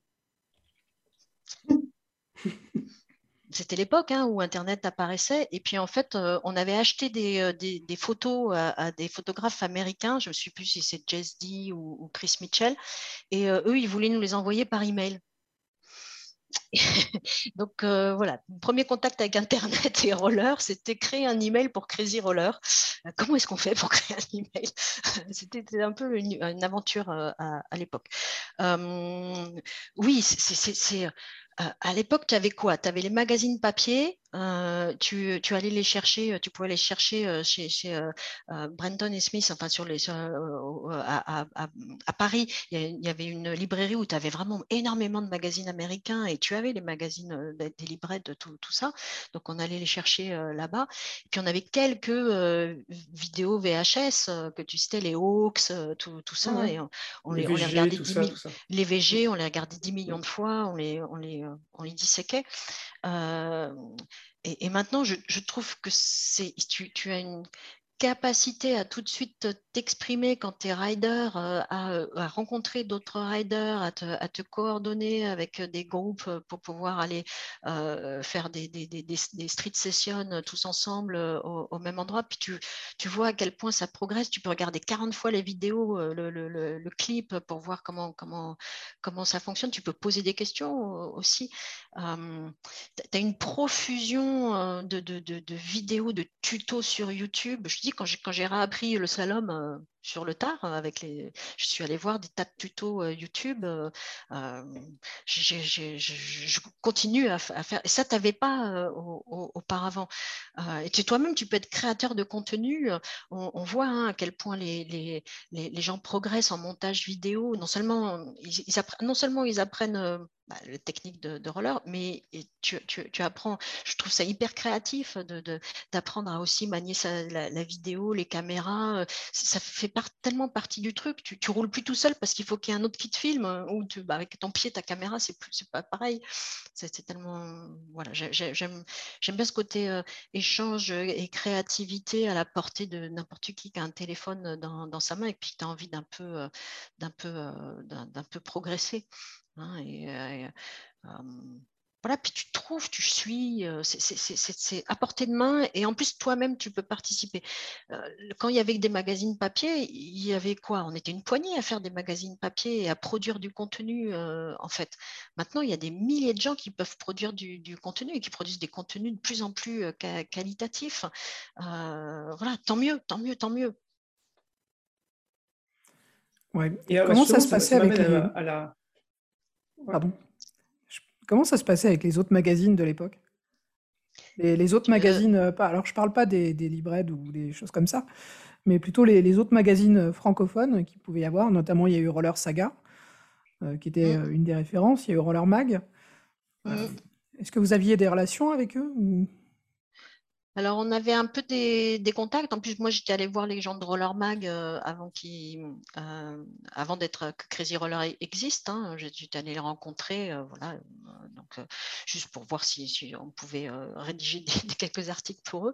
c'était l'époque hein, où Internet apparaissait. Et puis, en fait, on avait acheté des, des, photos à, des photographes américains. Je ne sais plus si c'est Jess D ou, ou, Chris Mitchell. Et eux, ils voulaient nous les envoyer par email. Donc euh, voilà, premier contact avec Internet et Roller, c'était créer un email pour Crazy Roller. Euh, comment est-ce qu'on fait pour créer un email? C'était un peu une, aventure euh, à, l'époque. oui, c'est à l'époque, tu avais quoi? Tu avais les magazines papier, euh, tu, allais les chercher, tu pouvais les chercher chez, chez Brenton et Smith, enfin sur les, à, Paris, il y, avait une librairie où tu avais vraiment énormément de magazines américains et tu avais les magazines des librairies de tout, ça. Donc on allait les chercher là-bas. Puis on avait quelques vidéos VHS que tu citais, les Hawks, tout, ça. Et on, les, regardait les VG, on les regardait 10 millions de fois, on les, on les, on les disséquait. Et, maintenant, je, trouve que c'est, tu, as une capacité à tout de suite t'exprimer quand tu es rider, euh, à, rencontrer d'autres riders, à te, coordonner avec des groupes pour pouvoir aller euh, faire des, street sessions tous ensemble euh, au, même endroit. Puis tu, tu, vois à quel point ça progresse. Tu peux regarder 40 fois les vidéos, le, le, clip pour voir comment, comment, comment ça fonctionne. Tu peux poser des questions aussi. tu as une profusion de, de, de, vidéos, de tutos sur YouTube. Je dis quand j'ai, réappris le slalom euh, sur le tard, euh, avec les, je suis allée voir des tas de tutos euh, YouTube. je continue à, faire. Et ça, tu n'avais pas auparavant. et toi-même, tu peux être créateur de contenu. On, voit hein, à quel point les, les, les, gens progressent en montage vidéo. Non seulement ils, non seulement ils apprennent bah, la technique de, roller, mais tu, apprends, je trouve ça hyper créatif d'apprendre de, à aussi manier la, vidéo, les caméras, euh, ça fait tellement partie du truc, tu, tu roules plus tout seul parce qu'il faut qu'il y ait un autre qui te filme, euh, ou bah, avec ton pied, ta caméra, c'est pas pareil, c'est tellement, voilà, j'aime bien ce côté euh, échange et créativité à la portée de n'importe qui qui a un téléphone dans, sa main et puis tu as envie d'un peu, peu, d'un peu progresser. Hein, et, voilà, puis tu trouves, tu suis, c'est à portée de main et en plus toi-même tu peux participer. quand il y avait des magazines papier, il y avait quoi? On était une poignée à faire des magazines papier et à produire du contenu en fait. Maintenant, il y a des milliers de gens qui peuvent produire du, contenu et qui produisent des contenus de plus en plus qualitatifs. voilà, tant mieux, tant mieux, tant mieux. Ouais. Et comment ça se passait avec à la Pardon. Comment ça se passait avec les autres magazines de l'époque? Les, autres magazines, euh, pas, alors je parle pas des, des ou des choses comme ça, mais plutôt les, autres magazines euh, francophones qui pouvaient y avoir, notamment il y a eu Roller Saga, euh, qui était mmh. une des références, il y a eu Roller Mag. Mmh. Est-ce que vous aviez des relations avec eux alors, on avait un peu des, contacts. En plus, moi, j'étais allée voir les gens de Roller Mag euh, avant, euh, avant d'être que Crazy Roller existe. Hein. J'étais allée les rencontrer, euh, voilà, donc juste pour voir si, on pouvait rédiger quelques articles pour eux.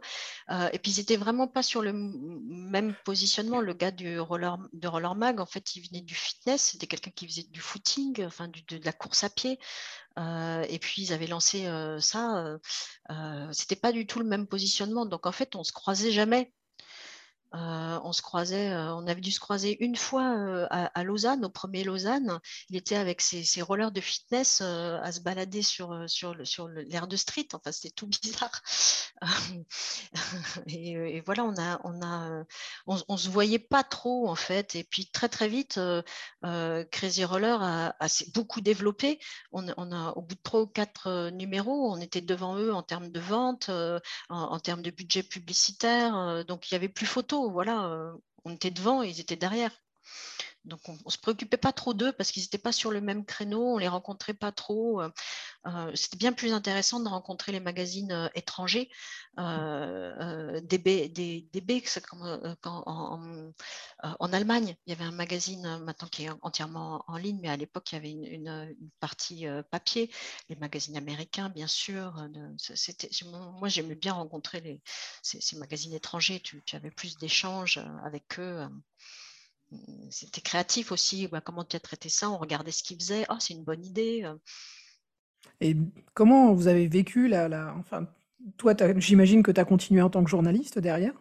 et puis, ils n'étaient vraiment pas sur le même positionnement. Le gars du roller, de Roller Mag, en fait, il venait du fitness. C'était quelqu'un qui faisait du footing, enfin, de, la course à pied. Et puis, ils avaient lancé ça. C'était pas du tout le même positionnement donc en fait, on se croisait jamais. On se croisait, on avait dû se croiser une fois à, Lausanne, au premier Lausanne. Il était avec ses, rollers de fitness à se balader sur, l'air de street. Enfin, c'était tout bizarre. et, voilà, on a, on a, on, se voyait pas trop en fait. Et puis très très vite, Crazy Roller a, beaucoup développé. On, a, au bout de trois ou quatre numéros, on était devant eux en termes de vente, en, en, termes de budget publicitaire. donc il y avait plus photo voilà, euh, on était devant ils étaient derrière. Donc on ne se préoccupait pas trop d'eux parce qu'ils n'étaient pas sur le même créneau, on ne les rencontrait pas trop. Euh, euh, c'était bien plus intéressant de rencontrer les magazines étrangers. DB, DB en, Allemagne, il y avait un magazine maintenant qui est entièrement en ligne, mais à l'époque il y avait une, partie papier. Les magazines américains, bien sûr. moi j'aimais bien rencontrer ces, magazines étrangers. Tu avais plus d'échanges avec eux c'était créatif aussi. Bah, comment tu as traité ça On regardait ce qu'ils faisaient. Oh, c'est une bonne idée. Et comment vous avez vécu la, la... Enfin, toi, j'imagine que tu as continué en tant que journaliste derrière.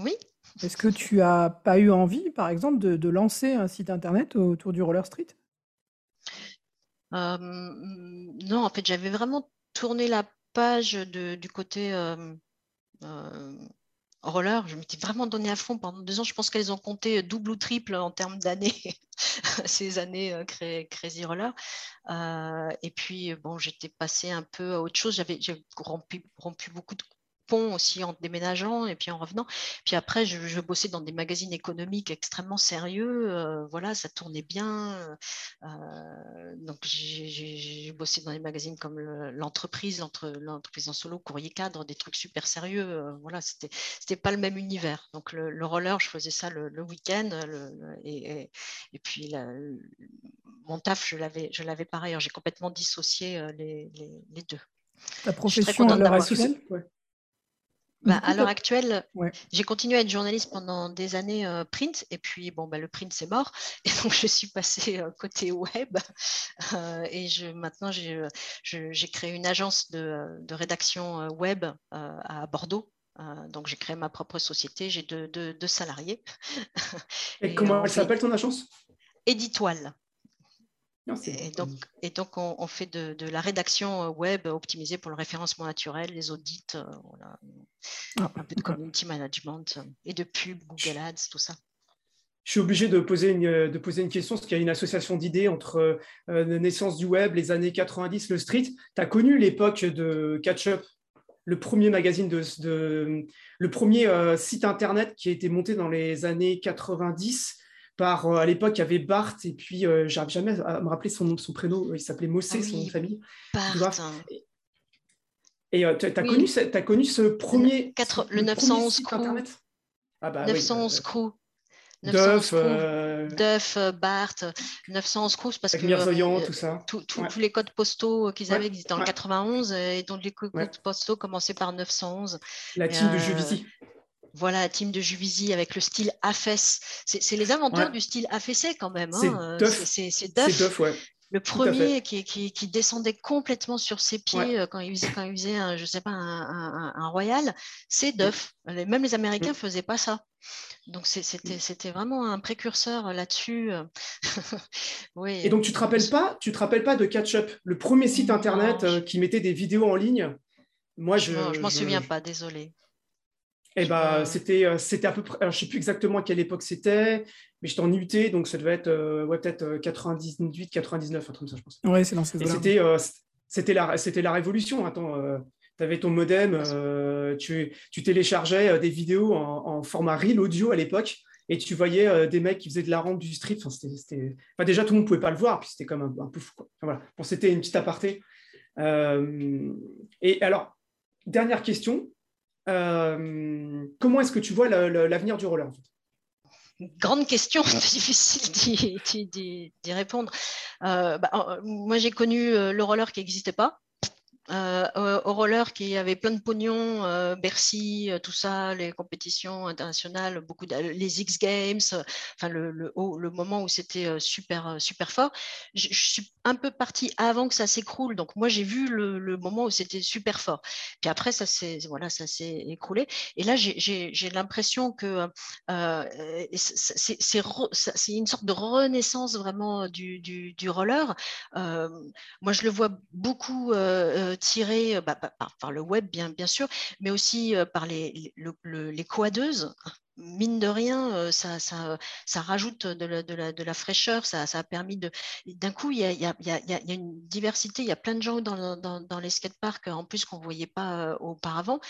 Oui. Est-ce que tu as pas eu envie, par exemple, de, lancer un site internet autour du roller street? Non, en fait, j'avais vraiment tourné la page du côté roller, je m'étais vraiment donné à fond pendant deux ans. Je pense qu'elles ont compté double ou triple en termes d'années, ces années euh, Crazy Roller. Euh, et puis, bon, j'étais passée un peu à autre chose. J'avais rompu beaucoup de pont aussi en déménageant et puis en revenant. Puis après, je, bossais dans des magazines économiques extrêmement sérieux. Euh, voilà, ça tournait bien. Euh, donc, j'ai bossé dans des magazines comme l'entreprise, l'entreprise en solo, courrier cadre, des trucs super sérieux. Euh, voilà, c'était pas le même univers. Donc, le, roller, je faisais ça le, week-end. Et, et, puis, mon taf, je l'avais je par ailleurs. J'ai complètement dissocié les, les, deux. Ta profession à l'heure actuelle bah, à l'heure actuelle, j'ai continué à être journaliste pendant des années euh, print, et puis bon, bah, le print c'est mort, et donc je suis passée euh, côté web, euh, et je, maintenant j'ai créé une agence de, de rédaction web à Bordeaux. donc j'ai créé ma propre société, j'ai deux, deux, salariés. et, comment elle s'appelle ton agence? Éditoile et, donc, et donc, on, fait de, la rédaction euh, web optimisée pour le référencement naturel, les audits, euh, ah, un peu de community management euh, et de pub, Google Ads, tout ça. Je suis obligé de poser une, de poser une question, parce qu'il y a une association d'idées entre la naissance du web, les années 90, le street. Tu as connu l'époque de Catch-up, le premier magazine, de, de le premier site internet qui a été monté dans les années 90 par, euh, à l'époque, il y avait Bart, et puis je euh, j'arrive jamais à me rappeler son, son prénom, il s'appelait Mossé, ah son nom de famille. Bart. Et tu as, connu, as connu ce premier. le, 911 Crew. Internet? Ah bah, 911 Crew. Duff, Duff, Bart, 911 Crew, parce que Mirzoyan, tout ça. Tous les codes postaux qu'ils avaient, ils étaient en 91, et donc les codes postaux commençaient par 911. La team de Juvisy. Voilà, la team de Juvisy avec le style affaisse. C'est les inventeurs du style affaissé quand même. Hein. C'est Duff. Le premier qui, descendait complètement sur ses pieds euh, quand, il faisait, quand il faisait un, je sais pas, un, royal, c'est Duff. Même les Américains ne mm. faisaient pas ça. Donc c'était vraiment un précurseur là-dessus. Euh. oui. Et donc tu te rappelles pas, tu te rappelles pas de Catch Up, le premier site internet euh, qui mettait des vidéos en ligne? Moi, je, je, m'en souviens pas, désolé. Eh ben, c'était, euh, c'était à peu près, je ne sais plus exactement à quelle époque c'était, mais j'étais en UT, donc ça devait être euh, ouais, peut-être 98, 99, un truc comme ça, je pense. Ouais, c'est dans ces c'était, euh, c'était, la, c'était la révolution. Attends, tu avais ton modem, tu, tu, téléchargeais des vidéos en, format reel audio à l'époque, et tu voyais des mecs qui faisaient de la rente du street. Enfin, c'était, enfin, déjà, tout le monde ne pouvait pas le voir, puis c'était comme un, un peu fou. Quoi. voilà. Bon, c'était une petite aparté. et alors, dernière question. Euh, comment est-ce que tu vois l'avenir du roller Grande question, difficile d'y répondre. Euh, bah, moi, j'ai connu euh, le roller qui n'existait pas. Euh, au roller qui avait plein de pognon, euh, Bercy, euh, tout ça, les compétitions internationales, beaucoup les X Games, enfin le, moment où c'était super super fort. Je, suis un peu partie avant que ça s'écroule, donc moi j'ai vu le, moment où c'était super fort. Puis après ça s'est voilà écroulé. Et là j'ai l'impression que c'est une sorte de renaissance vraiment du, du roller. moi je le vois beaucoup tiré euh, bah, par, le web, bien, sûr, mais aussi euh, par les, les coadeuses mine de rien, ça, ça, ça rajoute de la, fraîcheur, ça, a permis de... D'un coup, il y a, y, a, y a, une diversité, il y a plein de gens dans, dans, dans les skateparks, en plus qu'on ne voyait pas auparavant.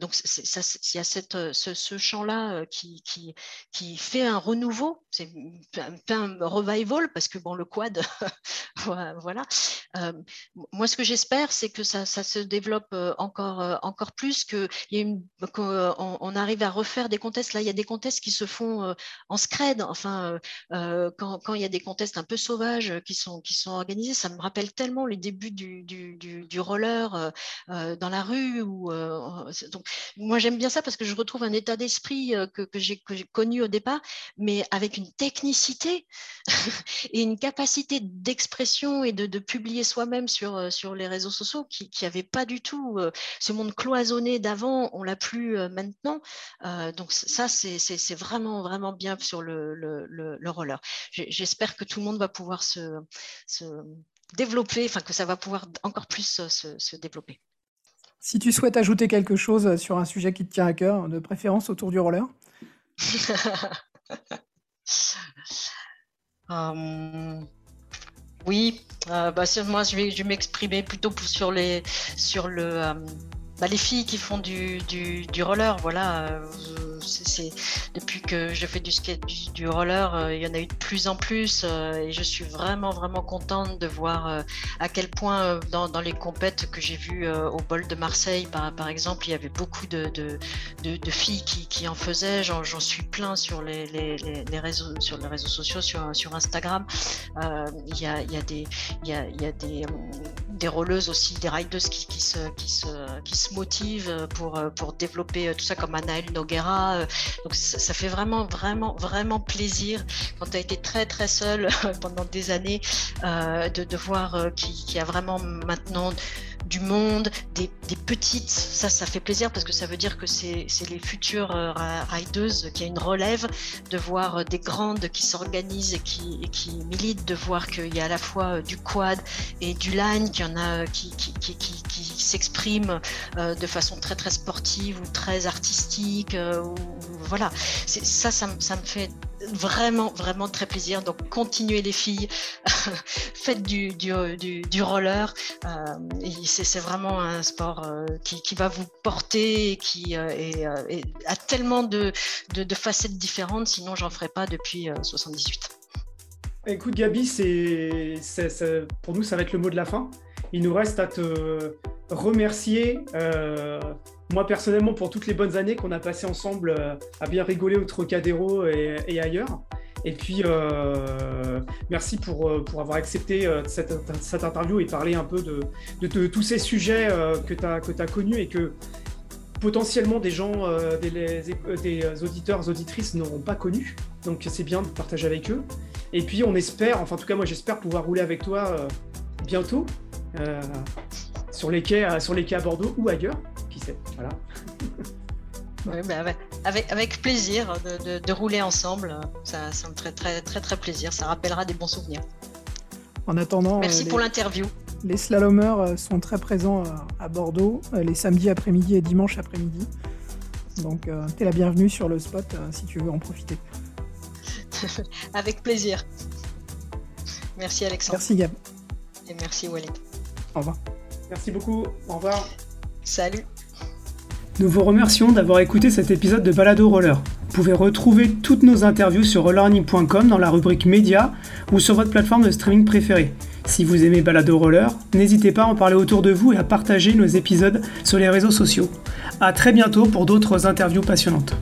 Donc, il y a cette, ce, champ-là qui, qui, qui, fait un renouveau, c'est un, revival, parce que, bon, le quad, voilà. moi, ce que j'espère, c'est que ça, se développe encore, encore plus, qu'on on arrive à refaire des contests. Là, il y a des contests qui se font en scred. Enfin, quand, quand, il y a des contests un peu sauvages qui sont, qui sont organisés, ça me rappelle tellement les débuts du, du, roller dans la rue. Ou, donc, moi, j'aime bien ça parce que je retrouve un état d'esprit que, que j'ai connu au départ, mais avec une technicité et une capacité d'expression et de, de publier soi-même sur, sur les réseaux sociaux qui n'avait pas du tout ce monde cloisonné d'avant, on l'a plus maintenant. donc ça, c'est vraiment, vraiment bien sur le, le, roller. J'espère que tout le monde va pouvoir se, se développer, enfin que ça va pouvoir encore plus se, se développer. Si tu souhaites ajouter quelque chose sur un sujet qui te tient à cœur, de préférence autour du roller? Hum, Oui, euh, bah, moi je vais, je vais m'exprimer plutôt sur, les, sur le, hum, bah, les filles qui font du, du, roller. Voilà, euh, c'est depuis que je fais du skate, du, roller, euh, il y en a eu de plus en plus euh, et je suis vraiment vraiment contente de voir à quel point dans, dans les compètes que j'ai vues au bol de Marseille par, exemple, il y avait beaucoup de, de, filles qui, qui, en faisaient. J'en suis plein sur les, les, les, réseaux sur les réseaux sociaux, sur, sur Instagram. il, y a, y a des il y a, y a des, des rolleuses aussi, des riders qui, qui, qui, se, qui se motivent pour, pour développer tout ça comme Anaël Noguera euh, donc ça, fait vraiment, vraiment, vraiment plaisir quand tu as été très, très seul pendant des années euh, de, de voir euh, qu'il y a vraiment maintenant du monde, des, petites, ça, ça fait plaisir parce que ça veut dire que c'est les futures euh, rideuses qui a une relève, de voir euh, des grandes qui s'organisent et qui, qui militent, de voir qu'il y a à la fois euh, du quad et du line, qu'il y en a qui, qui, qui, qui s'expriment de façon très très sportive ou très artistique. ou, voilà, ça, ça, ça me fait vraiment, vraiment très plaisir. Donc, continuez les filles, faites du, roller. Euh, c'est vraiment un sport euh, qui, va vous porter et qui euh, est, a tellement de, de, facettes différentes, sinon j'en ferai pas depuis 78. Écoute Gabi, c'est, pour nous ça va être le mot de la fin. Il nous reste à te remercier moi personnellement pour toutes les bonnes années qu'on a passées ensemble euh, à bien rigoler au Trocadéro et, ailleurs. Et puis, euh, merci pour, euh, pour avoir accepté cette, interview et parler un peu de, tous ces sujets que tu as, connus et que potentiellement des gens, des, des, auditeurs, auditrices n'auront pas connus. Donc, c'est bien de partager avec eux. Et puis, on espère, enfin, en tout cas, moi, j'espère pouvoir rouler avec toi bientôt sur, les quais, sur les quais à Bordeaux ou ailleurs. Voilà. Bah, avec, avec, plaisir de, rouler ensemble. Ça, me ferait très, très, très plaisir. Ça rappellera des bons souvenirs. En attendant. Merci euh, pour l'interview. Les slalomers euh, sont très présents euh, à Bordeaux les samedis après-midi et dimanches après-midi. Donc, tu es la bienvenue sur le spot si tu veux en profiter. avec plaisir. Merci Alexandre. Merci Gab. Et merci Walid. Au revoir. Merci beaucoup. Au revoir. Salut. Nous vous remercions d'avoir écouté cet épisode de Balado Roller. Vous pouvez retrouver toutes nos interviews sur rollerning.com dans la rubrique Média ou sur votre plateforme de streaming préférée. Si vous aimez Balado Roller, n'hésitez pas à en parler autour de vous et à partager nos épisodes sur les réseaux sociaux. A très bientôt pour d'autres interviews passionnantes.